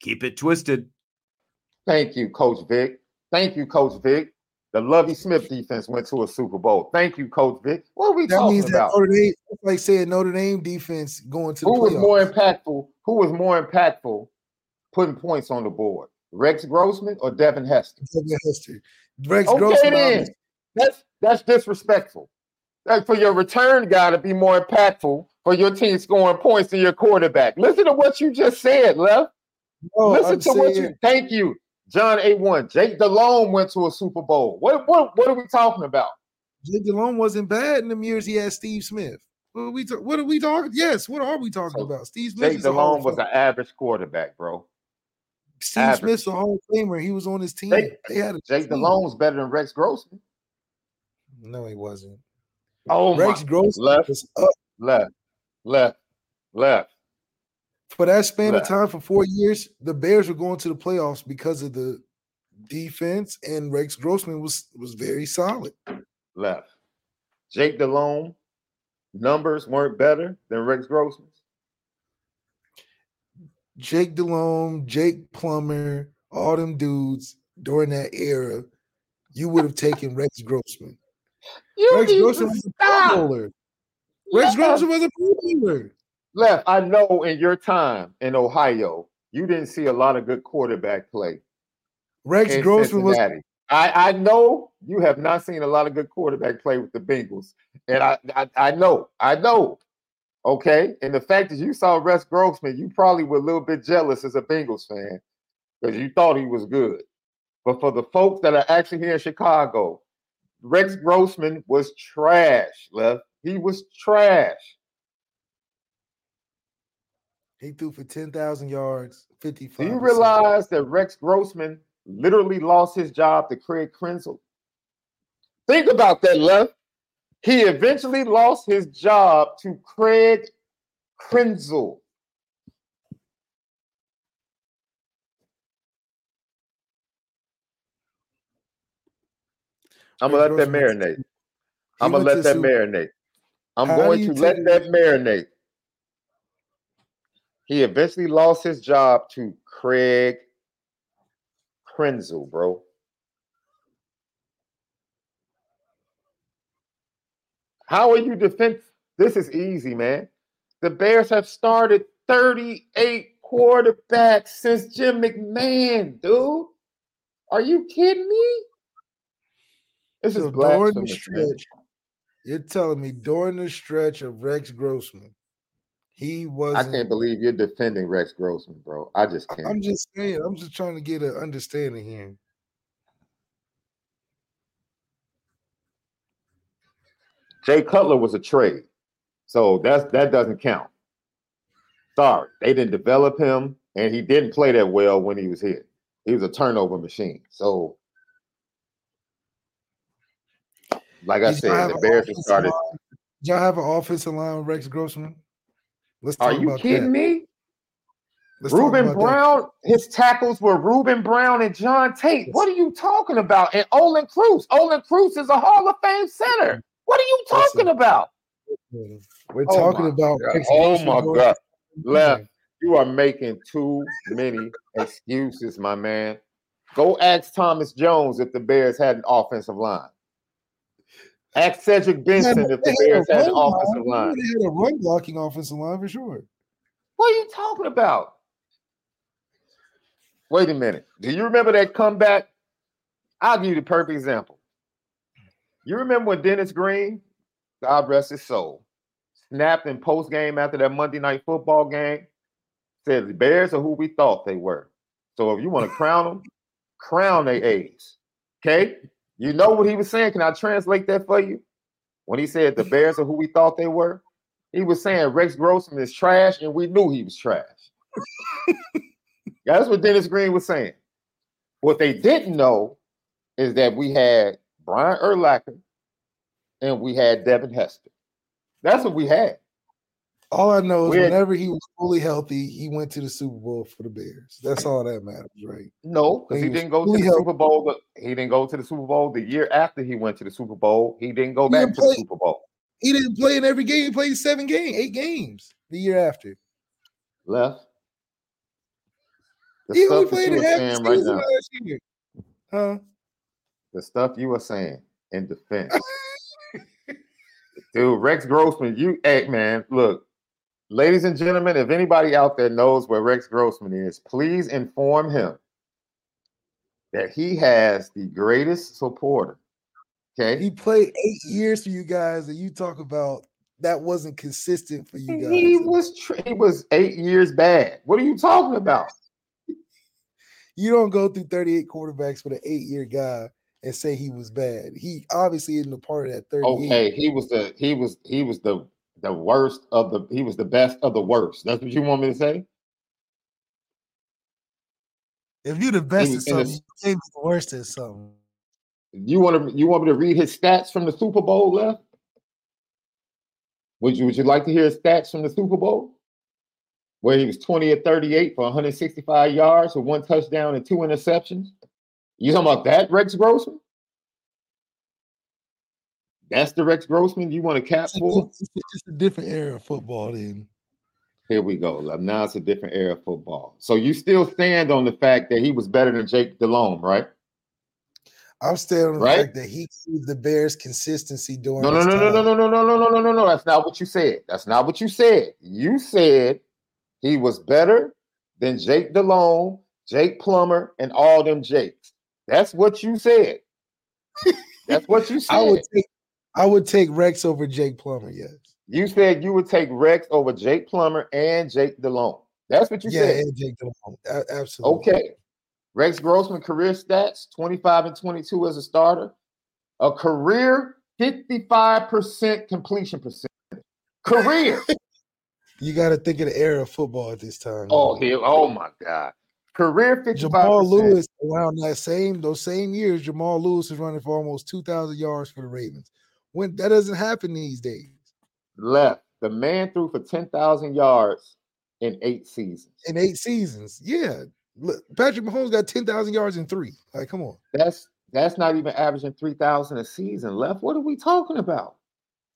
Keep it twisted. Thank you, Coach Vic. Thank you, Coach Vic. The Lovie Smith defense went to a Super Bowl. Thank you, Coach Vic. What are we that talking means that about? Notre Dame, like saying Notre Dame defense going to the Who was more impactful? Who was more impactful putting points on the board? Rex Grossman or Devin Hester? Devin Hester. Rex Okay, Grossman. then. That's that's disrespectful. Like for your return guy to be more impactful for your team scoring points than your quarterback. Listen to what you just said, Left. No, Listen I'm to what you thank you. John A1, Jake Delhomme went to a Super Bowl. What what what are we talking about? Jake Delhomme wasn't bad in the years he had Steve Smith. What are we ta- what are we talking? Yes, what are we talking So, about? Steve Smith Jake Delhomme was an average quarterback, bro. Steve average. Smith's a Hall of Famer. He was on his team. Jake, they had a Jake team. Delhomme's better than Rex Grossman. No, he wasn't. Oh Rex my Grossman left, was up left, left, left. For that span Left. of time for four years. The Bears were going to the playoffs because of the defense, and Rex Grossman was was very solid. left. Jake Delhomme numbers weren't better than Rex Grossman's. Jake Delhomme, Jake Plummer, all them dudes during that era, you would have taken Rex Grossman. You Rex need Grossman to was a Pro stop. Bowler. Rex Left. Grossman was a Pro Bowler. Left. I know in your time in Ohio, you didn't see a lot of good quarterback play Rex Grossman was I, I know you have not seen a lot of good quarterback play with the Bengals. And I, I, I know, I know. Okay. And the fact that you saw Rex Grossman, you probably were a little bit jealous as a Bengals fan because you thought he was good. But for the folks that are actually here in Chicago, Rex Grossman was trash, left. He was trash. He threw for 10,000 yards, 55. Do you realize that Rex Grossman literally lost his job to Craig Krenzel? Think about that, love. He eventually lost his job to Craig Krenzel. I'm gonna let that marinate. I'm gonna let that marinate. I'm going to let that marinate. He eventually lost his job to Craig Krenzel, bro. How are you defend? This is easy, man. The Bears have started 38 quarterbacks since Jim McMahon, dude. Are you kidding me? This So is during the stretch, you're telling me during the stretch of Rex Grossman, he I wasn't. can't believe you're defending Rex Grossman, bro. I just can't. I'm just saying. I'm just trying to get an understanding here. Jay Cutler was a trade, so that's that doesn't count. Sorry, they didn't develop him, and he didn't play that well when he was here. He was a turnover machine. So, like I Did said, the Bears started. line- Did y'all have an offensive line with Rex Grossman? Let's Are you about kidding that. me? Let's talk Ruben about that. Brown, his tackles were Ruben Brown and John Tait. What are you talking about? And Olin Kreutz. Olin Kreutz is a Hall of Fame center. What are you Listen. talking about? We're Oh talking about God. Oh my going God. Left. You are making too many excuses, my man. Go ask Thomas Jones if the Bears had an offensive line. Ask Cedric Benson if the They had Bears had an offensive line. line. They had a run blocking offensive line for sure. What are you talking about? Wait a minute. Do you remember that comeback? I'll give you the perfect example. You remember when Dennis Green, God rest his soul, snapped in post game after that Monday night football game, said the Bears are who we thought they were. So if you want to crown them, crown their A's. Okay? You know what he was saying? Can I translate that for you? When he said the Bears are who we thought they were, he was saying Rex Grossman is trash, and we knew he was trash. [laughs] That's what Dennis Green was saying. What they didn't know is that we had Brian Urlacher and we had Devin Hester. That's what we had. All I know is We had- whenever he was fully healthy, he went to the Super Bowl for the Bears. That's all that matters, right? No, because he he didn't go to the healthy. Super Bowl. The, he didn't go to the Super Bowl the year after he went to the Super Bowl. He didn't go He back didn't to the Super Bowl. He didn't play in every game. He played seven games, eight games the year after. Left. The he only played in half right now, last year. Huh? the stuff you are saying in defense. [laughs] Dude, Rex Grossman, you hey man, look, ladies and gentlemen, if anybody out there knows where Rex Grossman is, please inform him that he has the greatest supporter. Okay. He played eight years for you guys, and you talk about that wasn't consistent for you guys. He was he was eight years bad. What are you talking about? [laughs] you don't go through 38 quarterbacks with an eight-year guy and say he was bad. He obviously isn't a part of that 38. Okay, he was the he was he was the the worst of the he was the best of the worst. That's what you want me to say? If you're the best at was the- something, you the worst at something. You want to you want me to read his stats from the Super Bowl left? Would you would you like to hear his stats from the Super Bowl? Where he was 20 at 38 for 165 yards with one touchdown and two interceptions. You talking about that Rex Grossman? That's the Rex Grossman you want to cap for? It's a different era of football then. Here we go. Now it's a different era of football. So you still stand on the fact that he was better than Jake Delhomme, right? I'm staying on the Right? fact that he gave the Bears consistency during No, no, no, no, no, no, no, no, no, no, no, no, no. That's not what you said. That's not what you said. You said he was better than Jake Delhomme, Jake Plummer, and all them Jakes. That's what you said. [laughs] That's what you said. I would take I would take Rex over Jake Plummer, yes. you said you would take Rex over Jake Plummer and Jake Delhomme. That's what you yeah, said. Yeah, and Jake Delhomme. A- absolutely. Okay. Rex Grossman career stats 25 and 22 as a starter. A career 55% completion percentage. Career. [laughs] You got to think of the era of football at this time. oh, here. Oh my God. Career 55%. Jamal Lewis around that same those same years, Jamal Lewis is running for almost 2,000 yards for the Ravens. When that doesn't happen these days. left. The man threw for 10,000 yards in eight seasons. In eight seasons, yeah. Look, Patrick Mahomes got 10,000 yards in three. Like, come on. That's that's not even averaging 3,000 a season left. What are we talking about?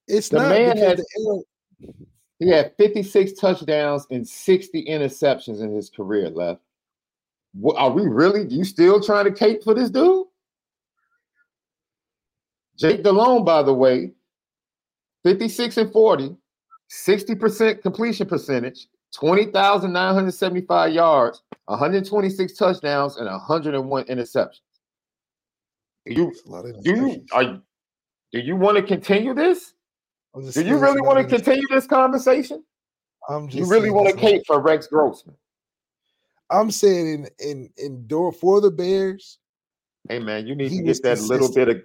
It's The not man had- the era, He had 56 touchdowns and 60 interceptions in his career left. What, are we really? You still trying to cape for this dude? Jake Delhomme, by the way, 56 and 40, 60% completion percentage, 20,975 yards, 126 touchdowns, and 101 interceptions. Do you it's a lot of do you are do you want to continue this? Do you really want to continue this conversation? I'm just You really want to cape for Rex Grossman? I'm saying in in in door for the Bears, Hey man, you need to get that little bit of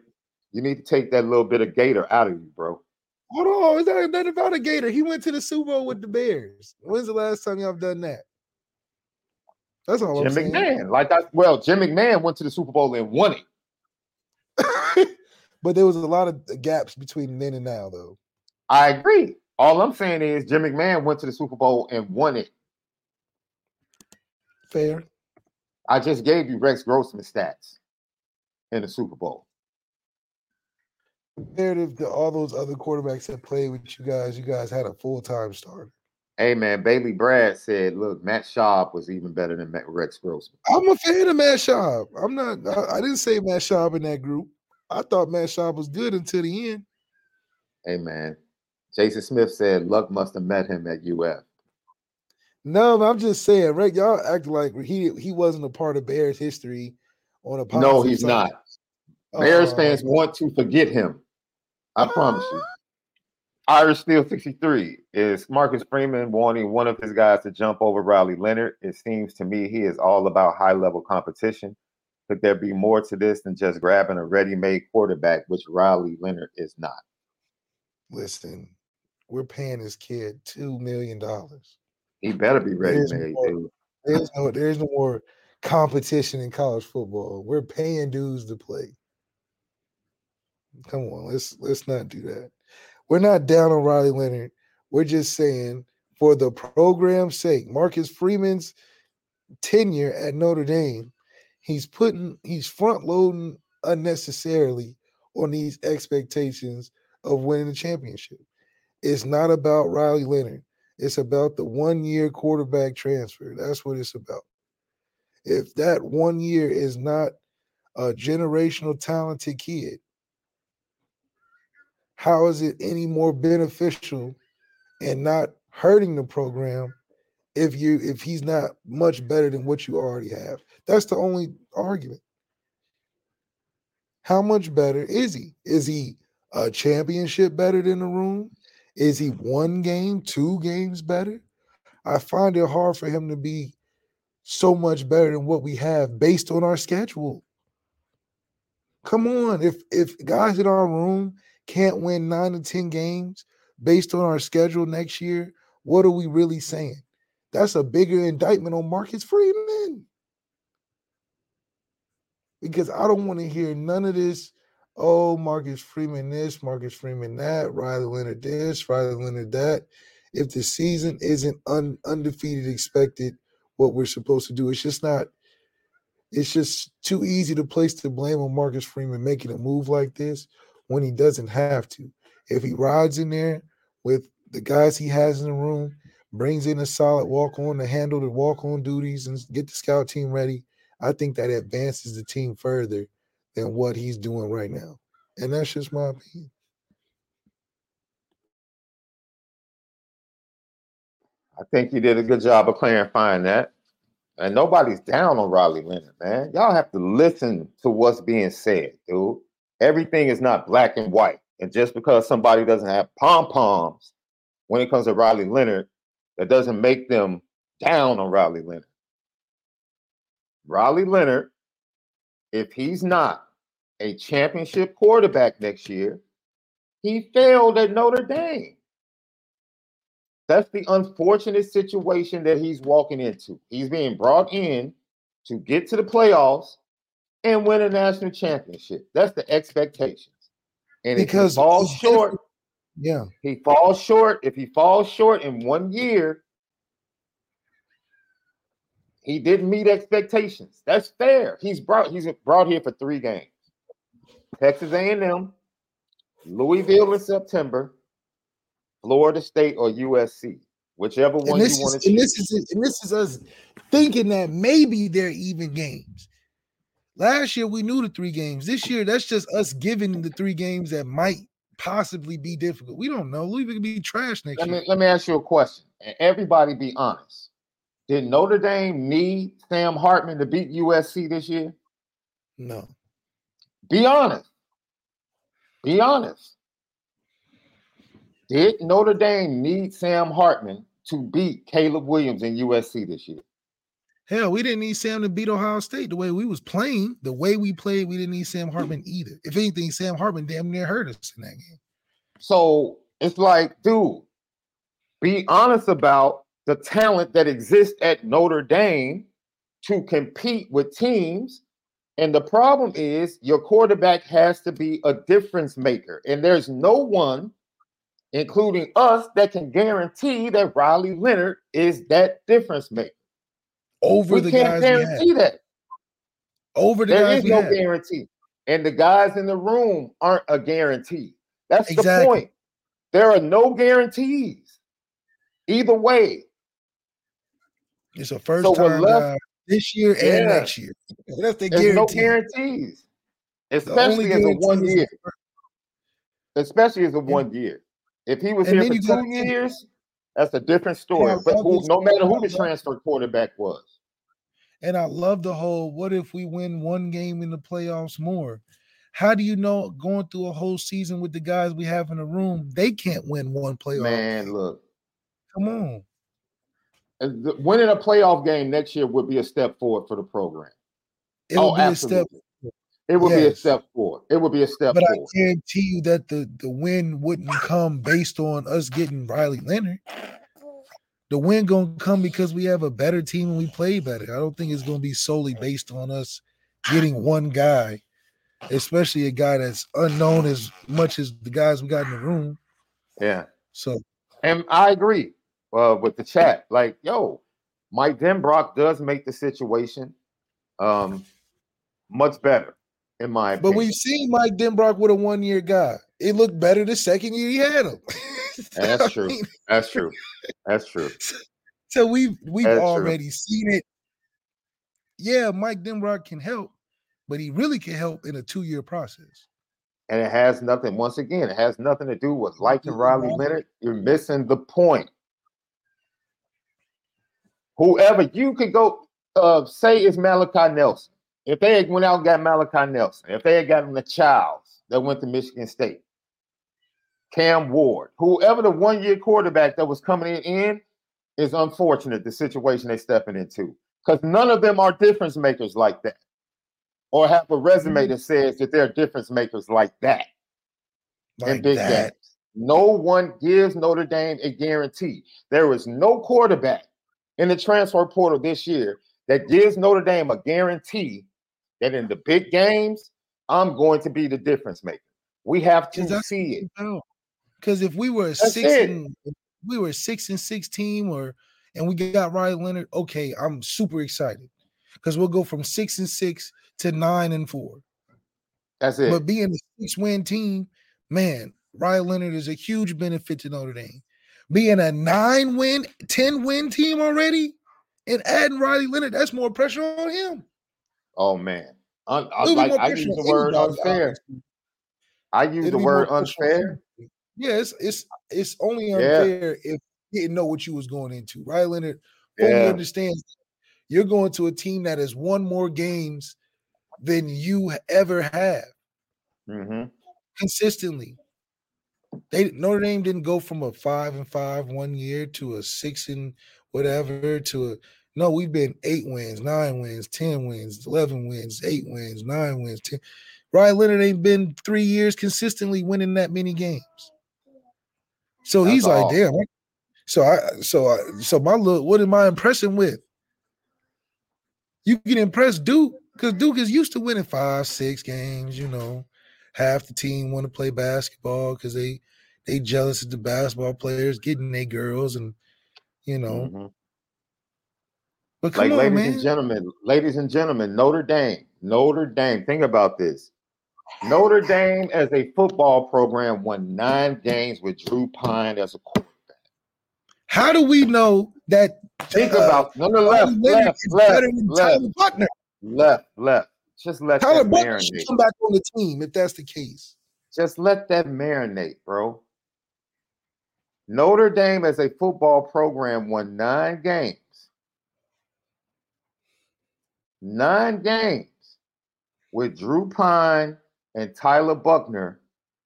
you need to take that little bit of gator out of you, bro. hold on, is that nothing about a Gator. He went to the Super Bowl with the Bears. When's the last time y'all have done that? That's all Jim I'm saying. McMahon, like that. Well, Jim McMahon went to the Super Bowl and won it. [laughs] But there was a lot of gaps between then and now, though. I agree. All I'm saying is Jim McMahon went to the Super Bowl and won it. Fair. I just gave you Rex Grossman stats in the Super Bowl. Comparative to all those other quarterbacks that played with you guys, you guys had a full time starter. Hey man, Bailey Brad said, "Look, Matt Schaub was even better than Matt- Rex Grossman." I'm a fan of Matt Schaub. I'm not. I, I didn't say Matt Schaub in that group. I thought Matt Schaub was good until the end. Hey man, Jason Smith said Luck must have met him at UF. No, I'm just saying, right? Y'all act like he he wasn't a part of Bears history on a No, he's side. not. Bears Uh, fans want to forget him. I promise you. Irish Steel 63 is Marcus Freeman wanting one of his guys to jump over Riley Leonard. It seems to me he is all about high level competition. Could there be more to this than just grabbing a ready made quarterback, which Riley Leonard is not? Listen, we're paying this kid two million dollars. He better be ready made. There's no there's no more competition in college football. We're paying dudes to play. Come on, let's let's not do that. We're not down on Riley Leonard. We're just saying for the program's sake, Marcus Freeman's tenure at Notre Dame, he's putting he's front loading unnecessarily on these expectations of winning the championship. It's not about Riley Leonard. It's about the one year quarterback transfer. That's what it's about. If that one year is not a generational talented kid, how is it any more beneficial and not hurting the program if you if he's not much better than what you already have? That's the only argument. How much better is he? Is he a championship better than the room? Is he one game, two games better? I find it hard for him to be so much better than what we have based on our schedule. Come on, if if guys in our room can't win nine to ten games based on our schedule next year, what are we really saying? That's a bigger indictment on Marcus Freeman. Because I don't want to hear none of this. Oh, Marcus Freeman this, Marcus Freeman that, Riley Leonard this, Riley Leonard that. If the season isn't un, undefeated, expected, what we're supposed to do, it's just not. It's just too easy to place the blame on Marcus Freeman making a move like this when he doesn't have to. If he rides in there with the guys he has in the room, brings in a solid walk on to handle the walk on duties and get the scout team ready, I think that advances the team further than what he's doing right now. And that's just my opinion. I think you did a good job of clarifying that. And nobody's down on Riley Leonard, man. Y'all have to listen to what's being said, dude. Everything is not black and white. And just because somebody doesn't have pom poms when it comes to Riley Leonard, that doesn't make them down on Riley Leonard. Riley Leonard, if he's not a championship quarterback next year, he failed at Notre Dame. That's the unfortunate situation that he's walking into. He's being brought in to get to the playoffs and win a national championship. That's the expectations. And because if he falls short, yeah, he falls short. If he falls short in one year, he didn't meet expectations. That's fair. He's brought he's brought here for three games. Texas A&M, Louisville in September, Florida State or USC, whichever one you want to. And this is and this is us thinking that maybe they're even games. Last year we knew the three games. This year that's just us giving the three games that might possibly be difficult. We don't know. Louisville could be trash next let year. Me, let me ask you a question, and everybody be honest. Did Notre Dame need Sam Hartman to beat USC this year? No. Be honest. Be honest. Did Notre Dame need Sam Hartman to beat Caleb Williams in USC this year? Hell, we didn't need Sam to beat Ohio State the way we was playing. The way we played, we didn't need Sam Hartman either. If anything, Sam Hartman damn near hurt us in that game. So it's like, dude, be honest about the talent that exists at Notre Dame to compete with teams. And the problem is your quarterback has to be a difference maker. And there's no one, including us, that can guarantee that Riley Leonard is that difference maker. Over we the can't guys guarantee that. Over the there guys is we no guarantee. And the guys in the room aren't a guarantee. That's the point. There are no guarantees. Either way, It's a first So time left- this year and next year. That's the There's no guarantees, especially as a one year. Especially as a one year. If he was And here for two years, that's a different story. I but who, no matter who the [laughs] transfer quarterback was, And I love the whole what if we win one game in the playoffs more? How do you know going through a whole season with the guys we have in the room, they can't win one playoff? man, look, Come on. winning a playoff game next year would be a step forward for the program. It oh, would be a step, absolutely. It would be a step forward. It would be a step forward. but I guarantee you that the, the win wouldn't come based on us getting Riley Leonard. The win gonna come because we have a better team and we play better. I don't think it's gonna be solely based on us getting one guy, especially a guy that's unknown as much as the guys we got in the room. Yeah. So And I agree uh, with the chat. Like, yo, Mike Denbrock does make the situation um, much better, in my But opinion. we've seen Mike Denbrock with a one year guy. It looked better the second year he had him. [laughs] [laughs] That's I true. mean, That's true. That's true. [laughs] so we've we've That's true. already seen it. Yeah, Mike Denbrock can help, but he really can help in a two year process. And it has nothing, once again, it has nothing to do with liking Riley Leonard. You're missing the point. Whoever you could go uh, say is Malachi Nelson. If they had went out and got Malachi Nelson, if they had gotten the Chiles that went to Michigan State, Cam Ward, whoever the one year quarterback that was coming in is unfortunate the situation they're stepping into. Because none of them are difference makers like that, or have a resume Mm-hmm. that says that they're difference makers like that in Like big that. games. No one gives Notre Dame a guarantee. There is no quarterback in the transfer portal this year that gives Notre Dame a guarantee that in the big games, I'm going to be the difference maker. We have to see it. Because if we were a That's six it. and we were a six and six team or and we got Riley Leonard, okay, I'm super excited. Because we'll go from six and six to nine and four. That's it. But being a six win team, man, Riley Leonard is a huge benefit to Notre Dame. Being a nine win, 10 win team already and adding Riley Leonard, that's more pressure on him. Oh man, Un- I, like, I use the word unfair. I use It'll the word unfair. Anybody. Yeah, it's it's it's only Yeah. unfair if you didn't know what you was going into. right, Leonard fully Yeah. understands you're going to a team that has won more games than you ever have hmm consistently. They Notre Dame didn't go from a five and five one year to a six and whatever to a no, we've been eight wins, nine wins, ten wins, eleven wins, eight wins, nine wins, ten. Ryan Leonard ain't been three years consistently winning that many games. So That's he's like, damn. So I so I so my look, what am I impressing with? You can impress Duke because Duke is used to winning five, six games, you know. Half the team want to play basketball because they they jealous of the basketball players getting their girls and you know. Mhm. But come Like, on, ladies man. and gentlemen, ladies and gentlemen, Notre Dame, Notre Dame. Think about this. Notre Dame, as a football program, won nine games with Drew Pyne as a quarterback. How do we know that Think uh, about no, no, left, left, left, than left, Tyler Buchner? left, left. Just let Tyler that Buchner should marinate. come back on the team if that's the case. Just let that marinate, bro. Notre Dame, as a football program, won nine games. Nine games with Drew Pyne and Tyler Buchner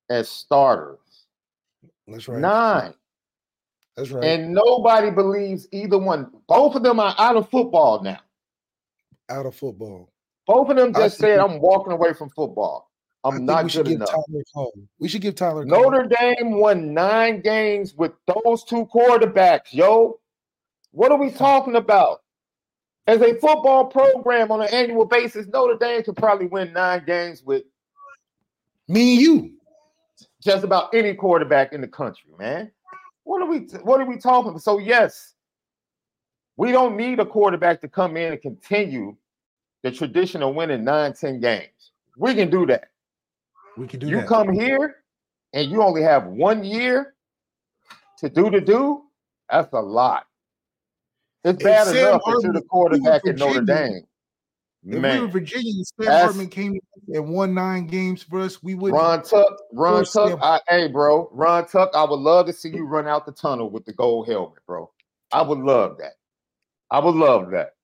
as starters. That's right. Nine. That's right. And nobody believes either one. Both of them are out of football now. out of football. Both of them just said, I'm walking away from football. I'm not we should good give enough. Tyler. We should give Tyler. Notre Dame won nine games with those two quarterbacks, yo. What are we talking about? As a football program on an annual basis, Notre Dame could probably win nine games with Me and you. just about any quarterback in the country, man. What are we what are we talking about? So yes, we don't need a quarterback to come in and continue the tradition of winning nine, 10 games. We can do that. We can do you that. come here and you only have one year to do to do, that's a lot. It's bad Sam enough that you're the if we were quarterback at Notre Dame. If we were Man, Virginia and that's- Hartman came and won nine games for us, we would Ron Tuck, Ron Tuck, I, hey, bro, Ron Tuck, I would love to see you run out the tunnel with the gold helmet, bro. I would love that. I would love that.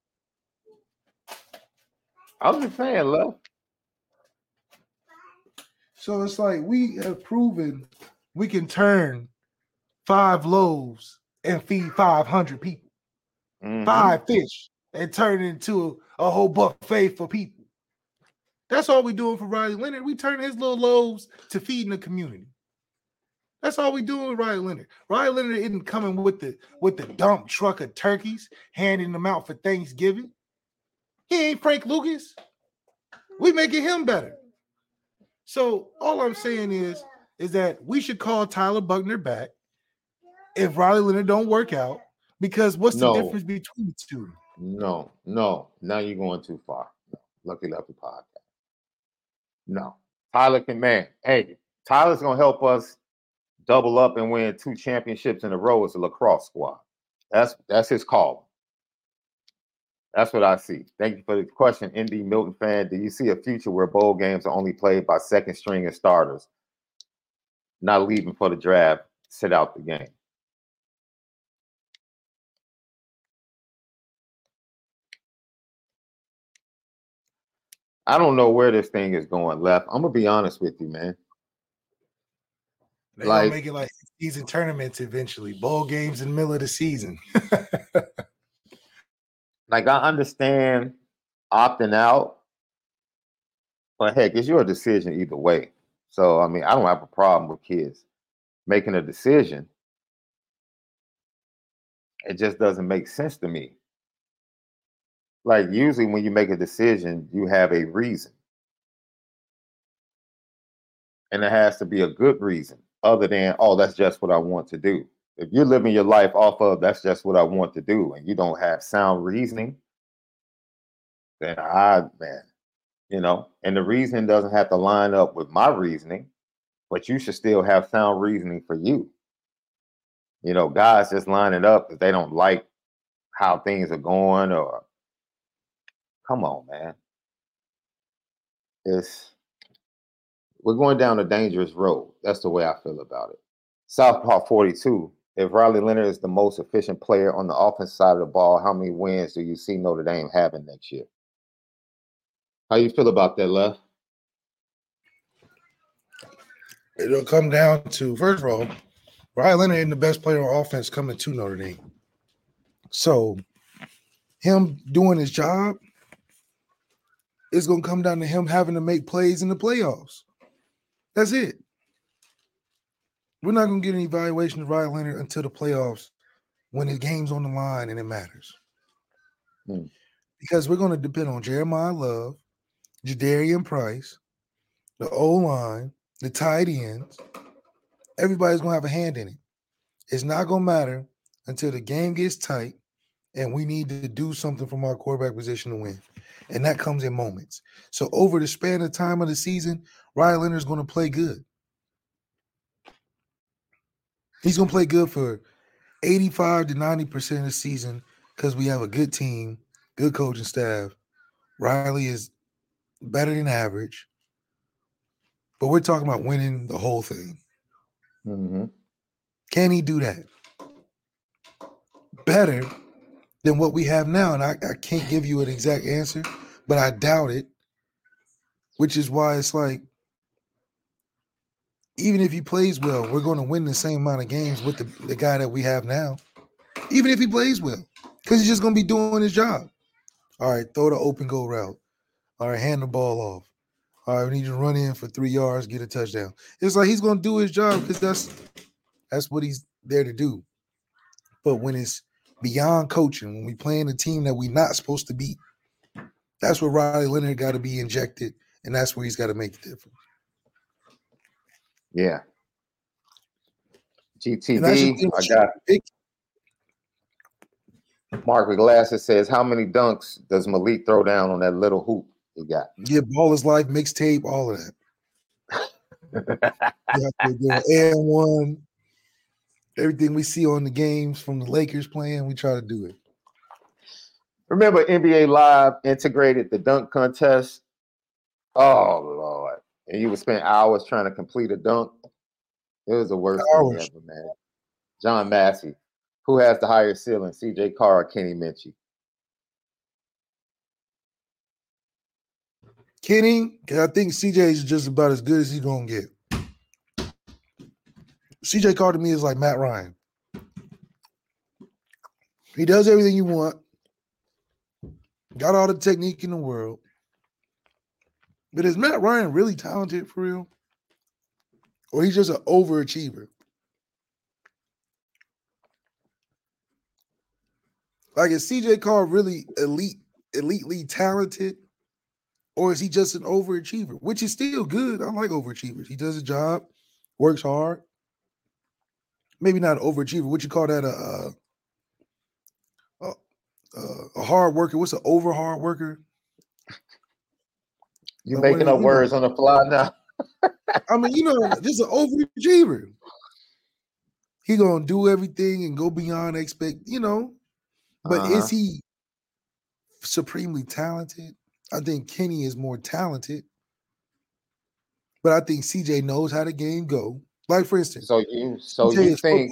I'm just saying, love. So it's like we have proven we can turn five loaves and feed 500 people, Mhm. five fish and turn it into a whole buffet for people. That's all we doing for Riley Leonard. We turn his little loaves to feeding the community. That's all we doing with Riley Leonard. Riley Leonard isn't coming with the with the dump truck of turkeys, handing them out for Thanksgiving. He ain't Frank Lucas. We making him better. So all I'm saying is, is that we should call Tyler Buchner back if Riley Leonard don't work out. Because what's No. the difference between the two? No, no, now you're going too far. No. Lucky Lefty podcast. No, Tyler can man. Hey, Tyler's gonna help us double up and win two championships in a row as a lacrosse squad. That's that's his call. That's what I see. Thank you for the question, Indy Milton fan. Do you see a future where bowl games are only played by second string and starters, not leaving for the draft, sit out the game? I don't know where this thing is going left. I'm gonna be honest with you, man. They Like- gonna make it like season tournaments eventually, bowl games in the middle of the season. [laughs] like I understand opting out, but heck, it's your decision either way. So I mean, I don't have a problem with kids making a decision. It just doesn't make sense to me. Like usually when you make a decision, you have a reason. And it has to be a good reason other than, oh, that's just what I want to do. If you're living your life off of that's just what I want to do, and you don't have sound reasoning, then I, man, you know, and the reasoning doesn't have to line up with my reasoning, but you should still have sound reasoning for you. You know, guys just line it up if they don't like how things are going or come on, man. It's we're going down a dangerous road. That's the way I feel about it. Southpaw 42. If Riley Leonard is the most efficient player on the offense side of the ball, how many wins do you see Notre Dame having next year? How you feel about that, Left? It'll come down to first of all, Riley Leonard isn't the best player on offense coming to Notre Dame. So him doing his job is going to come down to him having to make plays in the playoffs. That's it. We're not going to get an evaluation of Riley Leonard until the playoffs when the game's on the line and it matters. Hmm. Because we're going to depend on Jeremiyah Love, Jadarian Price, the O line, the tight ends. Everybody's going to have a hand in it. It's not going to matter until the game gets tight and we need to do something from our quarterback position to win. And that comes in moments. So over the span of time of the season, Riley Leonard's going to play good. He's going to play good for 85 to 90% of the season because we have a good team, good coaching staff. Riley is better than average. But we're talking about winning the whole thing. Mm-hmm. Can he do that? Better than what we have now. And I, I can't give you an exact answer, but I doubt it. Which is why it's like, even if he plays well, we're going to win the same amount of games with the, the guy that we have now. Even if he plays well, because he's just going to be doing his job. All right, throw the open goal route. All right, hand the ball off. All right, we need to run in for three yards, get a touchdown. It's like he's going to do his job because that's that's what he's there to do. But when it's beyond coaching, when we playing a team that we're not supposed to beat, that's where Riley Leonard got to be injected, and that's where he's got to make the difference. Yeah. That's I got big- Mark with glasses says, How many dunks does Malik throw down on that little hoop he got? Yeah, ball is life, mixtape, all of that. [laughs] You have to do and one. Everything we see on the games from the Lakers playing, we try to do it. Remember NBA Live integrated the dunk contest? Oh Lord. And you would spend hours trying to complete a dunk. It was the worst thing ever, man. John Massey. Who has the higher ceiling? CJ Carr or Kenny Minchey? Kenny, 'cause I think CJ is just about as good as he's gonna get. CJ Carr to me is like Matt Ryan. He does everything you want. Got all the technique in the world. But is Matt Ryan really talented for real? Or he's just an overachiever? Like is CJ Carr really elite, elitely talented? Or is he just an overachiever? Which is still good. I like overachievers. He does a job, works hard. Maybe not an overachiever. What you call that? A a, a, hard worker. What's an over hard worker? You Uh, making up you know- words on the fly now? I mean, you know, just an overachiever. He gonna do everything and go beyond expect, you know. But Uh-huh. is he supremely talented? I think Kenny is more talented. But I think CJ knows how the game go. Like for instance, So you so you think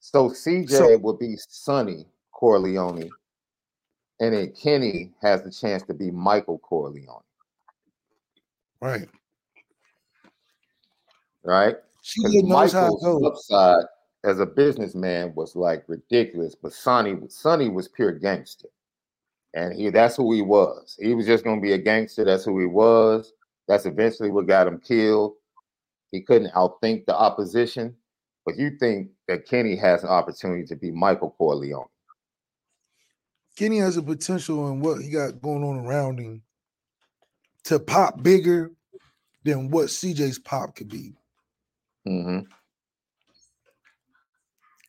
so CJ So- would be Sonny Corleone, and then Kenny has the chance to be Michael Corleone, Right. right? 'Cause CJ knows how it Michael's upside as a businessman was like ridiculous, but Sonny Sonny was pure gangster. And he that's who he was. He was just gonna be a gangster, that's who he was. That's eventually what got him killed. He couldn't outthink the opposition. But you think that Kenny has an opportunity to be Michael Corleone. Kenny has a potential in what he got going on around him to pop bigger than what CJ's pop could be. Mm-hmm.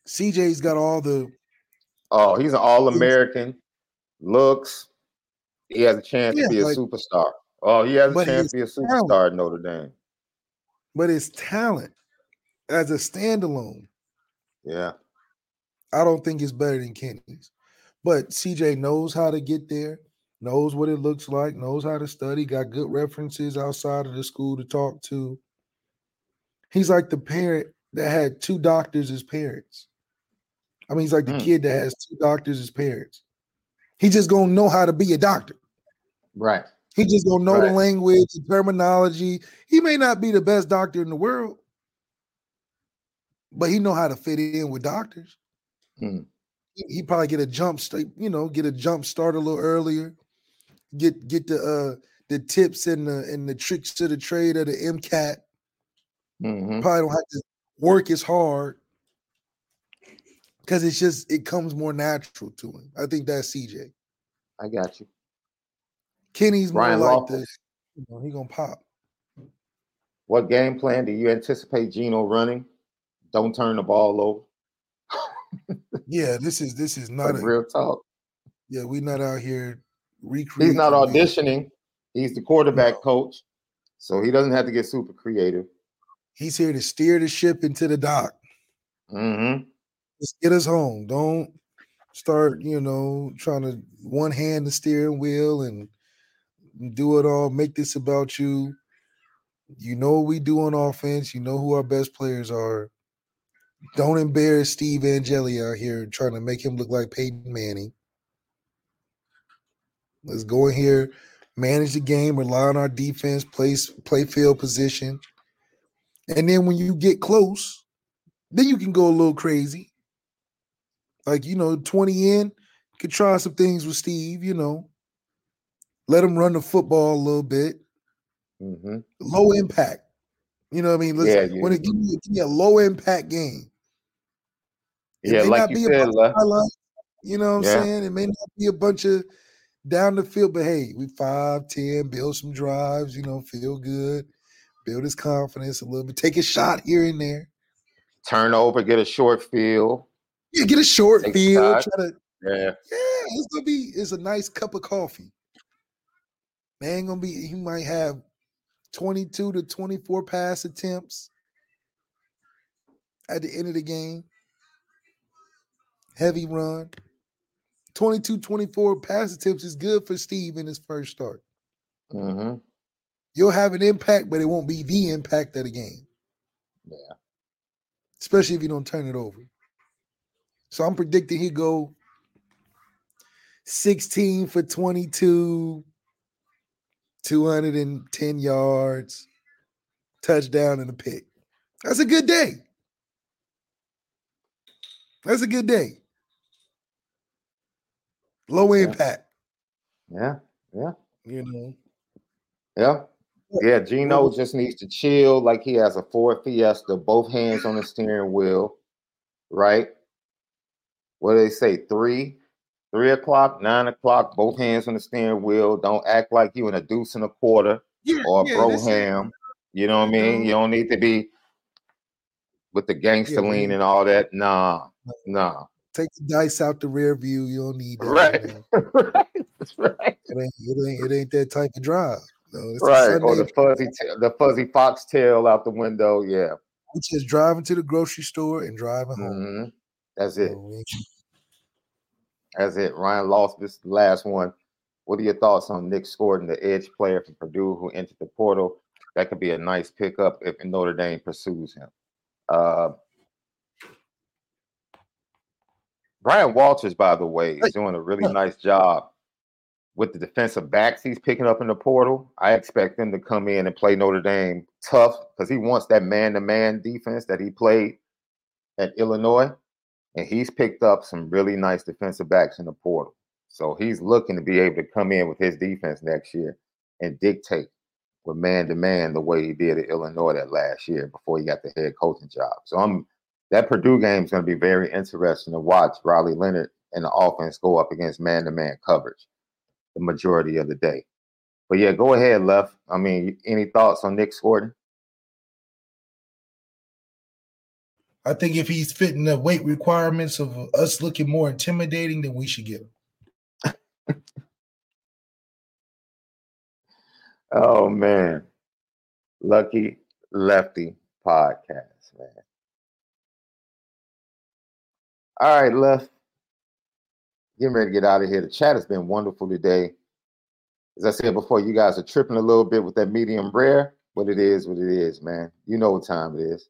CJ's got all the. Oh, he's an All American. Looks. He has a chance yeah, to be a like, superstar. Oh, he has a chance to be a superstar talent, at Notre Dame. But his talent as a standalone. Yeah. I don't think it's better than Kenny's. But CJ knows how to get there, knows what it looks like, knows how to study, got good references outside of the school to talk to. He's like the parent that had two doctors as parents. I mean, he's like the mm. kid that has two doctors as parents. He just gonna know how to be a doctor. Right. He just don't know right. the language, the terminology. He may not be the best doctor in the world, but he know how to fit in with doctors. Mm. He, he probably get a jump start, you know, get a jump start a little earlier. Get get the uh the tips and the and the tricks to the trade of the MCAT. Mm-hmm. Probably don't have to work as hard because it's just it comes more natural to him. I think that's CJ. I got you. Kenny's Ryan more like this. You know, he gonna pop. What game plan do you anticipate Gino running? Don't turn the ball over. yeah, this is this is [laughs] not a, real talk. Yeah, we're not out here recreating. He's not auditioning. He's the quarterback no. coach, so he doesn't have to get super creative. He's here to steer the ship into the dock. Mm-hmm. Just get us home. Don't start, you know, trying to one hand the steering wheel and do it all. Make this about you. You know what we do on offense. You know who our best players are. Don't embarrass Steve Angeli out here trying to make him look like Peyton Manning. Let's go in here, manage the game, rely on our defense, play, play field position. And then when you get close, then you can go a little crazy. Like, you know, 20 in, could try some things with Steve, you know. Let him run the football a little bit. Mm-hmm. Low impact. You know what I mean? Let's, yeah, when it give me, give me a low impact game. It yeah, like you said, you know what I'm yeah. saying? It may not be a bunch of down the field, but hey, we five, ten, build some drives, you know, feel good, build his confidence a little bit, take a shot here and there. Turn over, get a short field. Yeah, get a short take field. Try to, yeah. Yeah, it's gonna be it's a nice cup of coffee. Man, gonna be he might have 22 to 24 pass attempts at the end of the game. Heavy run. 22 24 pass attempts is good for Steve in his first start. Mm-hmm. You'll have an impact, but it won't be the impact of the game. Yeah. Especially if you don't turn it over. So I'm predicting he go 16 for 22, 210 yards, touchdown, and a pick. That's a good day. That's a good day. Low impact. Yeah, yeah. You know. Yeah. Yeah, Gino just needs to chill like he has a Ford Fiesta, both hands on the steering wheel, right? What do they say? Three, three o'clock, nine o'clock, both hands on the steering wheel. Don't act like you in a deuce and a quarter yeah, or a yeah, Brougham. You know what I mean? You don't need to be with the gangster yeah, lean and all that. Nah, nah. Take the dice out the rear view. You don't need that. Right. right. That's [laughs] right. It ain't, it ain't, it ain't that type of drive. No, right. Or the fuzzy, the fuzzy fox tail out the window. Yeah. Which is driving to the grocery store and driving home. Mm-hmm. That's it. That's it. Ryan lost this last one. What are your thoughts on Nic Scourton, the edge player from Purdue who entered the portal? That could be a nice pickup if Notre Dame pursues him. Uh, Ryan Walters, by the way, is doing a really nice job with the defensive backs he's picking up in the portal. I expect him to come in and play Notre Dame tough because he wants that man to man defense that he played at Illinois, and he's picked up some really nice defensive backs in the portal. So he's looking to be able to come in with his defense next year and dictate with man to man the way he did at Illinois that last year before he got the head coaching job. So I'm that Purdue game is going to be very interesting to watch Riley Leonard and the offense go up against man to man coverage the majority of the day. But yeah, go ahead, Left. I mean, any thoughts on Nic Scourton? I think if he's fitting the weight requirements of us looking more intimidating, then we should get him. [laughs] oh man. Lucky Lefty podcast, man. All right, Left. Getting ready to get out of here. The chat has been wonderful today. As I said before, you guys are tripping a little bit with that medium rare, but it is what it is, man. You know what time it is.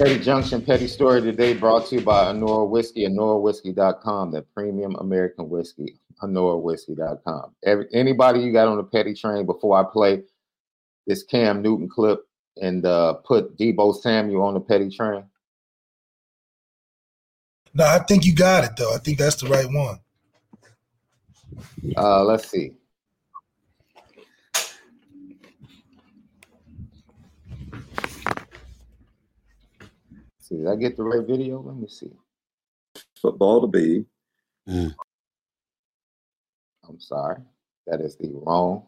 Petty Junction, Petty Story today brought to you by Anora Whiskey, AnoraWhiskey.com, the premium American whiskey, AnoraWhiskey.com. Every, anybody you got on the Petty train before I play this Cam Newton clip and uh, put Deebo Samuel on the Petty train? No, I think you got it, though. I think that's the right one. Uh, let's see. See, did I get the right video? Let me see. Football to be. I'm sorry. That is the wrong,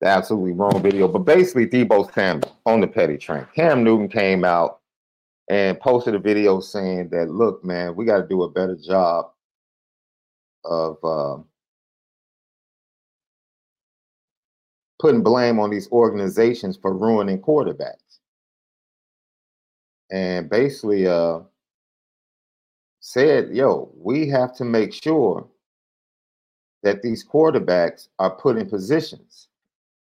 the absolutely wrong video. But basically, Deebo Samuel on the petty train. Cam Newton came out and posted a video saying that, look, man, we got to do a better job of uh, putting blame on these organizations for ruining quarterbacks and basically uh, said, yo, we have to make sure that these quarterbacks are put in positions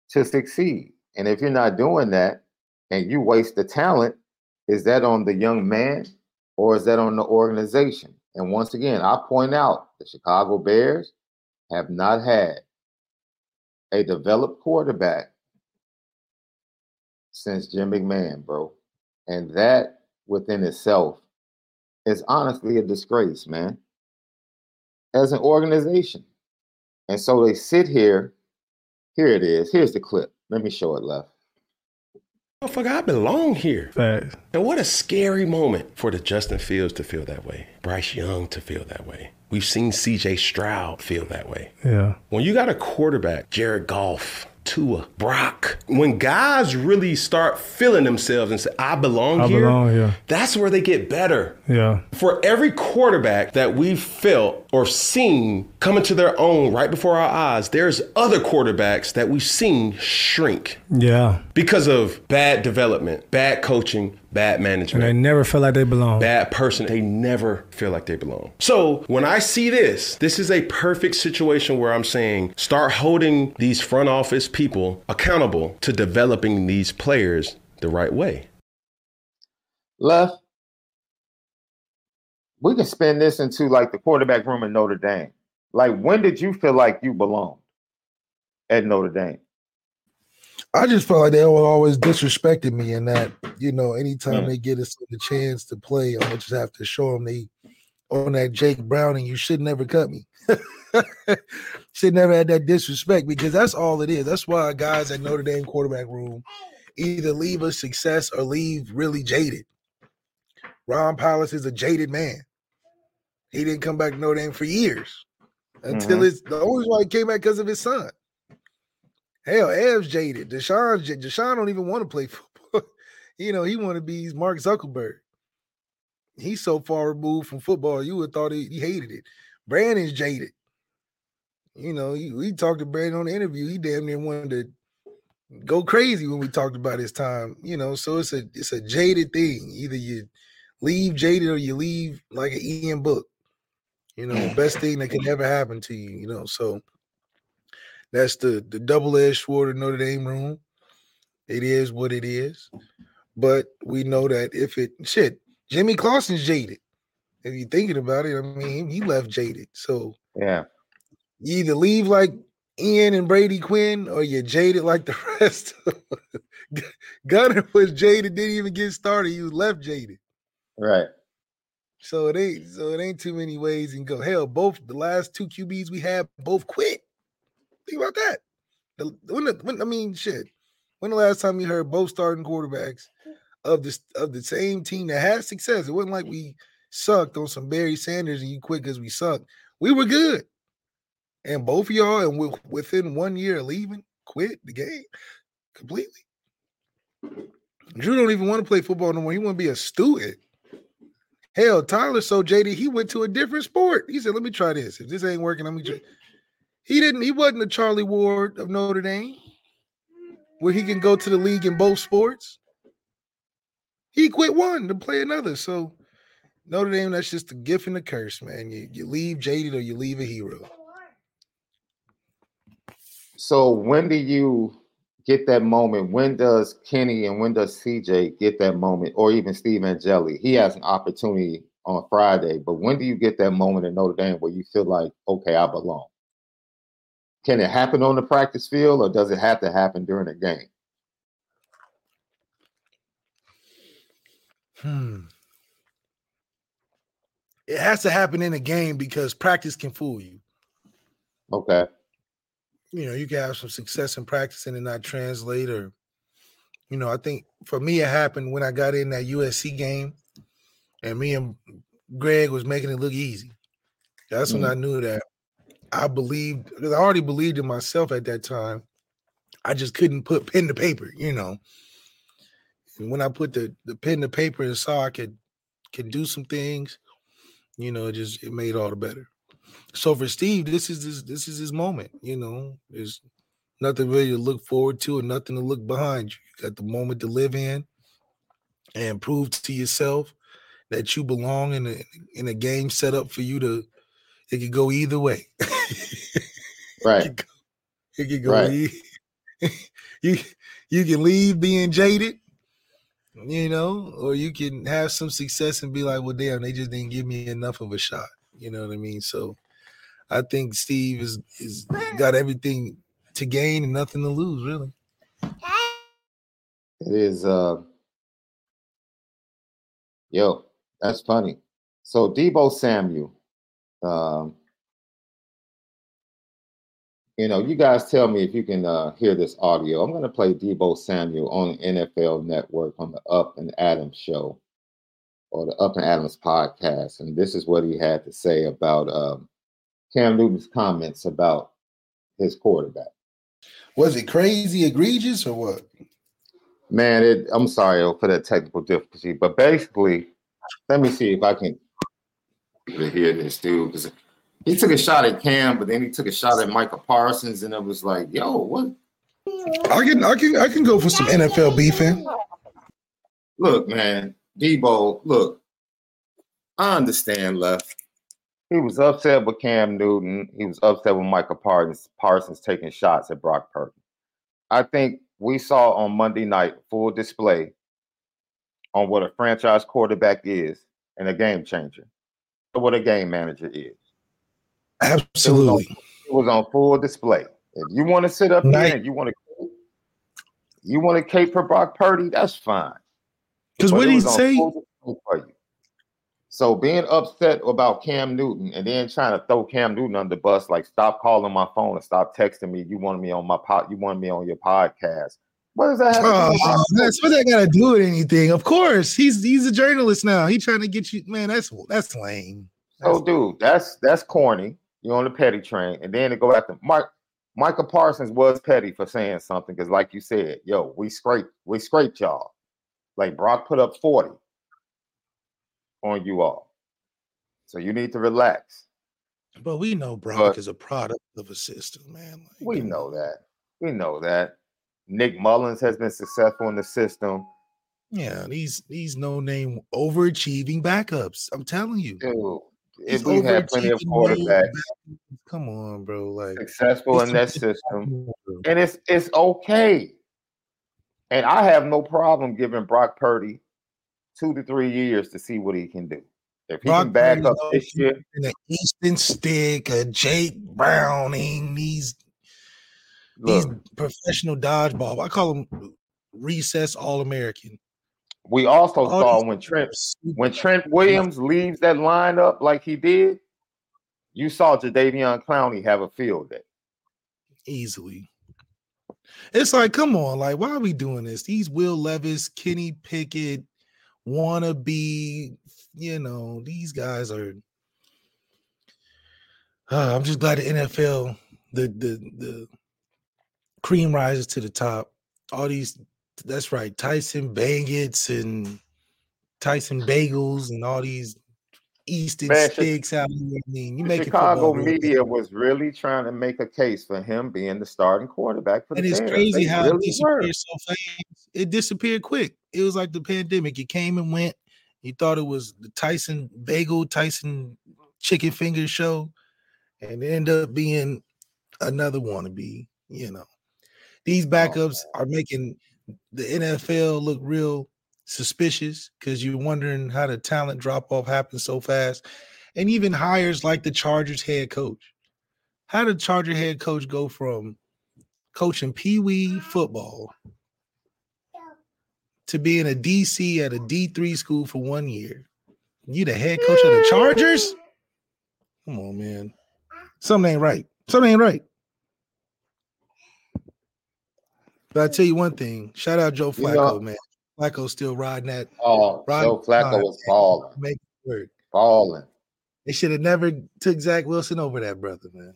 to succeed. And if you're not doing that and you waste the talent, is that on the young man or is that on the organization? And once again, I point out the Chicago Bears have not had a developed quarterback since Jim McMahon, bro. And that within itself is honestly a disgrace, man, as an organization. And so they sit here. Here it is. Here's the clip. Let me show it left. Motherfucker, I belong here. And what a scary moment for the Justin Fields to feel that way. Bryce Young to feel that way. We've seen CJ Stroud feel that way. Yeah. When you got a quarterback, Jared Goff, Tua, Brock. When guys really start feeling themselves and say, I belong I here, belong here. that's where they get better. Yeah. For every quarterback that we've felt or seen coming to their own right before our eyes, there's other quarterbacks that we've seen shrink Yeah. because of bad development, bad coaching, bad management. And management they never feel like they belong. bad person, they never feel like they belong. So when I see this, this is a perfect situation where I'm saying start holding these front office people accountable to developing these players the right way. Left. We can spin this into like the quarterback room in Notre Dame. Like, when did you feel like you belonged at Notre Dame? I just felt like they always disrespecting me, and that you know, anytime Mm. they get us the chance to play, I'm gonna just have to show them they on that Jake Browning. You should never cut me. [laughs] should never had that disrespect because that's all it is. That's why guys at Notre Dame quarterback room either leave a success or leave really jaded. Ron Powlus is a jaded man. He didn't come back to Notre Dame for years until Mhm. his the only why he came back because of his son. Hell, Ev's jaded. Deshaun, Deshaun don't even want to play [laughs] football. you know, he want to be Mark Zuckerberg. he's so far removed from football, you would thought he, he hated it. Brandon's jaded. You know, he, we talked to Brandon on the interview. He damn near wanted to go crazy when we talked about his time. You know, so it's a it's a jaded thing. Either you leave jaded or you leave like an Ian Book. You know, best thing that can ever happen to you. You know, so that's the the double edged sword of Notre Dame room. It is what it is, but we know that if it shit, Jimmy Clausen's jaded. If you're thinking about it, I mean, he left jaded. So Yeah. you either leave like Ian and Brady Quinn, or you're jaded like the [laughs] rest. Gunner was jaded, didn't even get started. He was left jaded. Right. So it ain't so it ain't too many ways and go. Hell, both the last two QBs we had both quit. Think about that. The, when, the, when I mean shit. When the last time you heard both starting quarterbacks of this of the same team that had success? It wasn't like we sucked on some Barry Sanders and you quit because we sucked. We were good. And both of y'all, and wi- within one year leaving, quit the game completely. Drew don't even want to play football no more. He want to be a student. Hell, Tyler so jaded he went to a different sport. He said, "Let me try this. If this ain't working, let me try." He didn't. He wasn't the Charlie Ward of Notre Dame, where he can go to the league in both sports. He quit one to play another. So Notre Dame, that's just a gift and a curse, man. You you leave jaded or you leave a hero. So when do you get that moment? When does Kenny and when does CJ get that moment, or even Steve Angeli? He has an opportunity on Friday, but when do you get that moment in Notre Dame where you feel like, okay, I belong? Can it happen on the practice field, or does it have to happen during a game? Hmm. It has to happen in a game because practice can fool you. Okay. you know, you can have some success in practice and it not translate. Or, you know, I think for me, it happened when I got in that USC game and me and Greg was making it look easy. That's when Mhm. I knew that I believed, because I already believed in myself at that time. I just couldn't put pen to paper, you know. And when I put the, the pen to paper and saw I could can do some things, you know, it just it made all the better. So for Steve, this is this this is his moment. You know, there's nothing really to look forward to and nothing to look behind you. You got the moment to live in and prove to yourself that you belong in a in a game set up for you to. It could go either way. [laughs] Right. It could go. Right. e- [laughs] you you can leave being jaded, you know, or you can have some success and be like, well, damn, they just didn't give me enough of a shot. You know what I mean? So I think Steve is is got everything to gain and nothing to lose, really. It is uh yo, that's funny. So Deebo Samuel, um, you know, you guys tell me if you can uh, hear this audio. I'm going to play Deebo Samuel on NFL Network on the Up and Adams show or the Up and Adams podcast, and this is what he had to say about um, Cam Newton's comments about his quarterback. Was it crazy egregious or what? Man, it, I'm sorry for that technical difficulty, but basically, let me see if I can hear this dude because he took a shot at Cam, but then he took a shot at Micah Parsons, and it was like, yo, what? I can I can I can go for some NFL beefing. Look, man, Deebo, look, I understand left. He was upset with Cam Newton. He was upset with Micah Parsons, Parsons taking shots at Brock Purdy. I think we saw on Monday night full display on what a franchise quarterback is and a game changer, what a game manager is. Absolutely. It was on full display. If you want to sit up Night- here and you want to you want to cape for Brock Purdy, that's fine. Because what it did he say? for you. So being upset about Cam Newton and then trying to throw Cam Newton under the bus, like stop calling my phone and stop texting me. You wanted me on my pod, you wanted me on your podcast. What does that have to do Oh, with that's what that got to do with anything. Of course, he's he's a journalist now. He trying to get you, man. That's that's lame. So, dude, that's that's corny. You're on the petty train, and then to go after Mike. Micah Parsons was petty for saying something because, like you said, yo, we scraped, we scraped y'all. Like Brock put up 40. on you all. So you need to relax. But we know Brock But- is a product of a system, man. Like, We know that. We know that. Nick Mullens has been successful in the system. yeah, these these no name overachieving backups. I'm telling you. Dude, if we had plenty of quarterbacks Come on, bro. Like successful in that system, and it's it's okay. And I have no problem giving Brock Purdy two to three years to see what he can do. If he Brock can back Purdy's up this year, in an Easton Stick, a Jake Browning, these these professional dodgeball. I call them recess All American. we also All saw when Trent [laughs] when Trent Williams leaves that lineup like he did, you saw Jadeveon Clowney have a field day. easily. It's like, come on, like, why are we doing this? These Will Levis, Kenny Pickett, wanna be, you know, these guys are. Uh, [sighs] I'm just glad the NFL, the the the cream rises to the top. All these, that's right, Tyson Bagents and Tyson Bagels and all these Easton Man, sticks out here. I mean, you make Chicago it football real media was really trying to make a case for him being the starting quarterback for the And it's Bears. crazy They how really it disappeared were. so fast. It disappeared quick. It was like the pandemic. It came and went. You thought it was the Tyson bagel, Tyson chicken finger show, and it ended up being another wannabe. You know, these oh. backups are making the NFL look real suspicious because you're wondering how the talent drop off happens so fast. And even hires like the Chargers head coach. How did Charger head coach go from coaching Pee Wee football to being a DC at a D3 school for one year? You the head coach of the Chargers? Come on, man. Something ain't right. Something ain't right. But I tell you one thing. Shout out Joe You Flacco, know- man. Flacco's still riding that. Oh, riding Joe Flacco was balling, Make it work. balling. They should have never took Zach Wilson over that brother, man.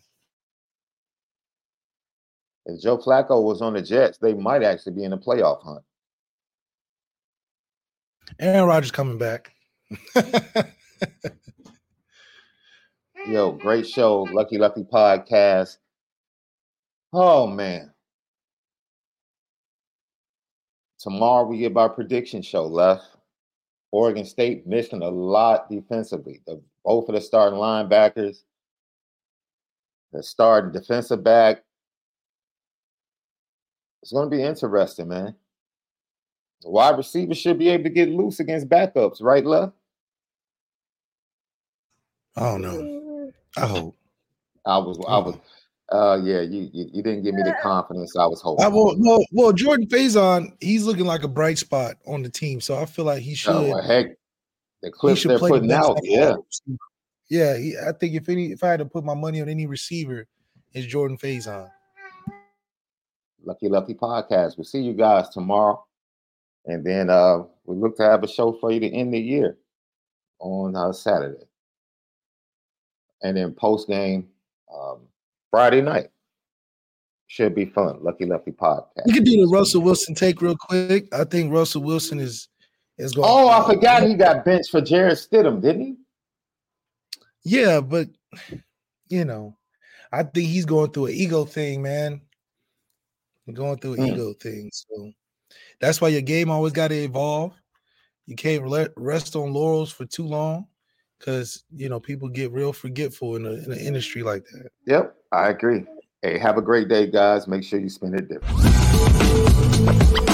If Joe Flacco was on the Jets, they might actually be in a playoff hunt. Aaron Rodgers coming back. [laughs] Yo, great show, Lucky Lucky Podcast. Oh man. Tomorrow we get our prediction show left. Oregon State missing a lot defensively. The, both of the starting linebackers, the starting defensive back. It's going to be interesting, man. The wide receivers should be able to get loose against backups, right, left? I don't know. Mm. I hope. I was, I was, uh, yeah. You, you, you didn't give me the confidence I was hoping. I will, well, well, Jordan Faison, he's looking like a bright spot on the team, so I feel like he should. Oh, well, heck, the clips should they're putting out, out yeah. Yeah, he, I think if any, if I had to put my money on any receiver, it's Jordan Faison. Lucky Lucky Podcast. We'll see you guys tomorrow. And then uh we look to have a show for you to end the year on uh, Saturday. And then post game um Friday night. Should be fun. Lucky Lucky Podcast. You could do the Russell Wilson take real quick. I think Russell Wilson is is going. Oh, I forgot he got benched for Jarrett Stidham, didn't he? Yeah, but you know, I think he's going through an ego thing, man. Going through an Mm. ego thing. So that's why your game always got to evolve. You can't rest on laurels for too long because you know people get real forgetful in, a, in an industry like that. Yep, I agree. Hey, have a great day, guys. Make sure you spend it different.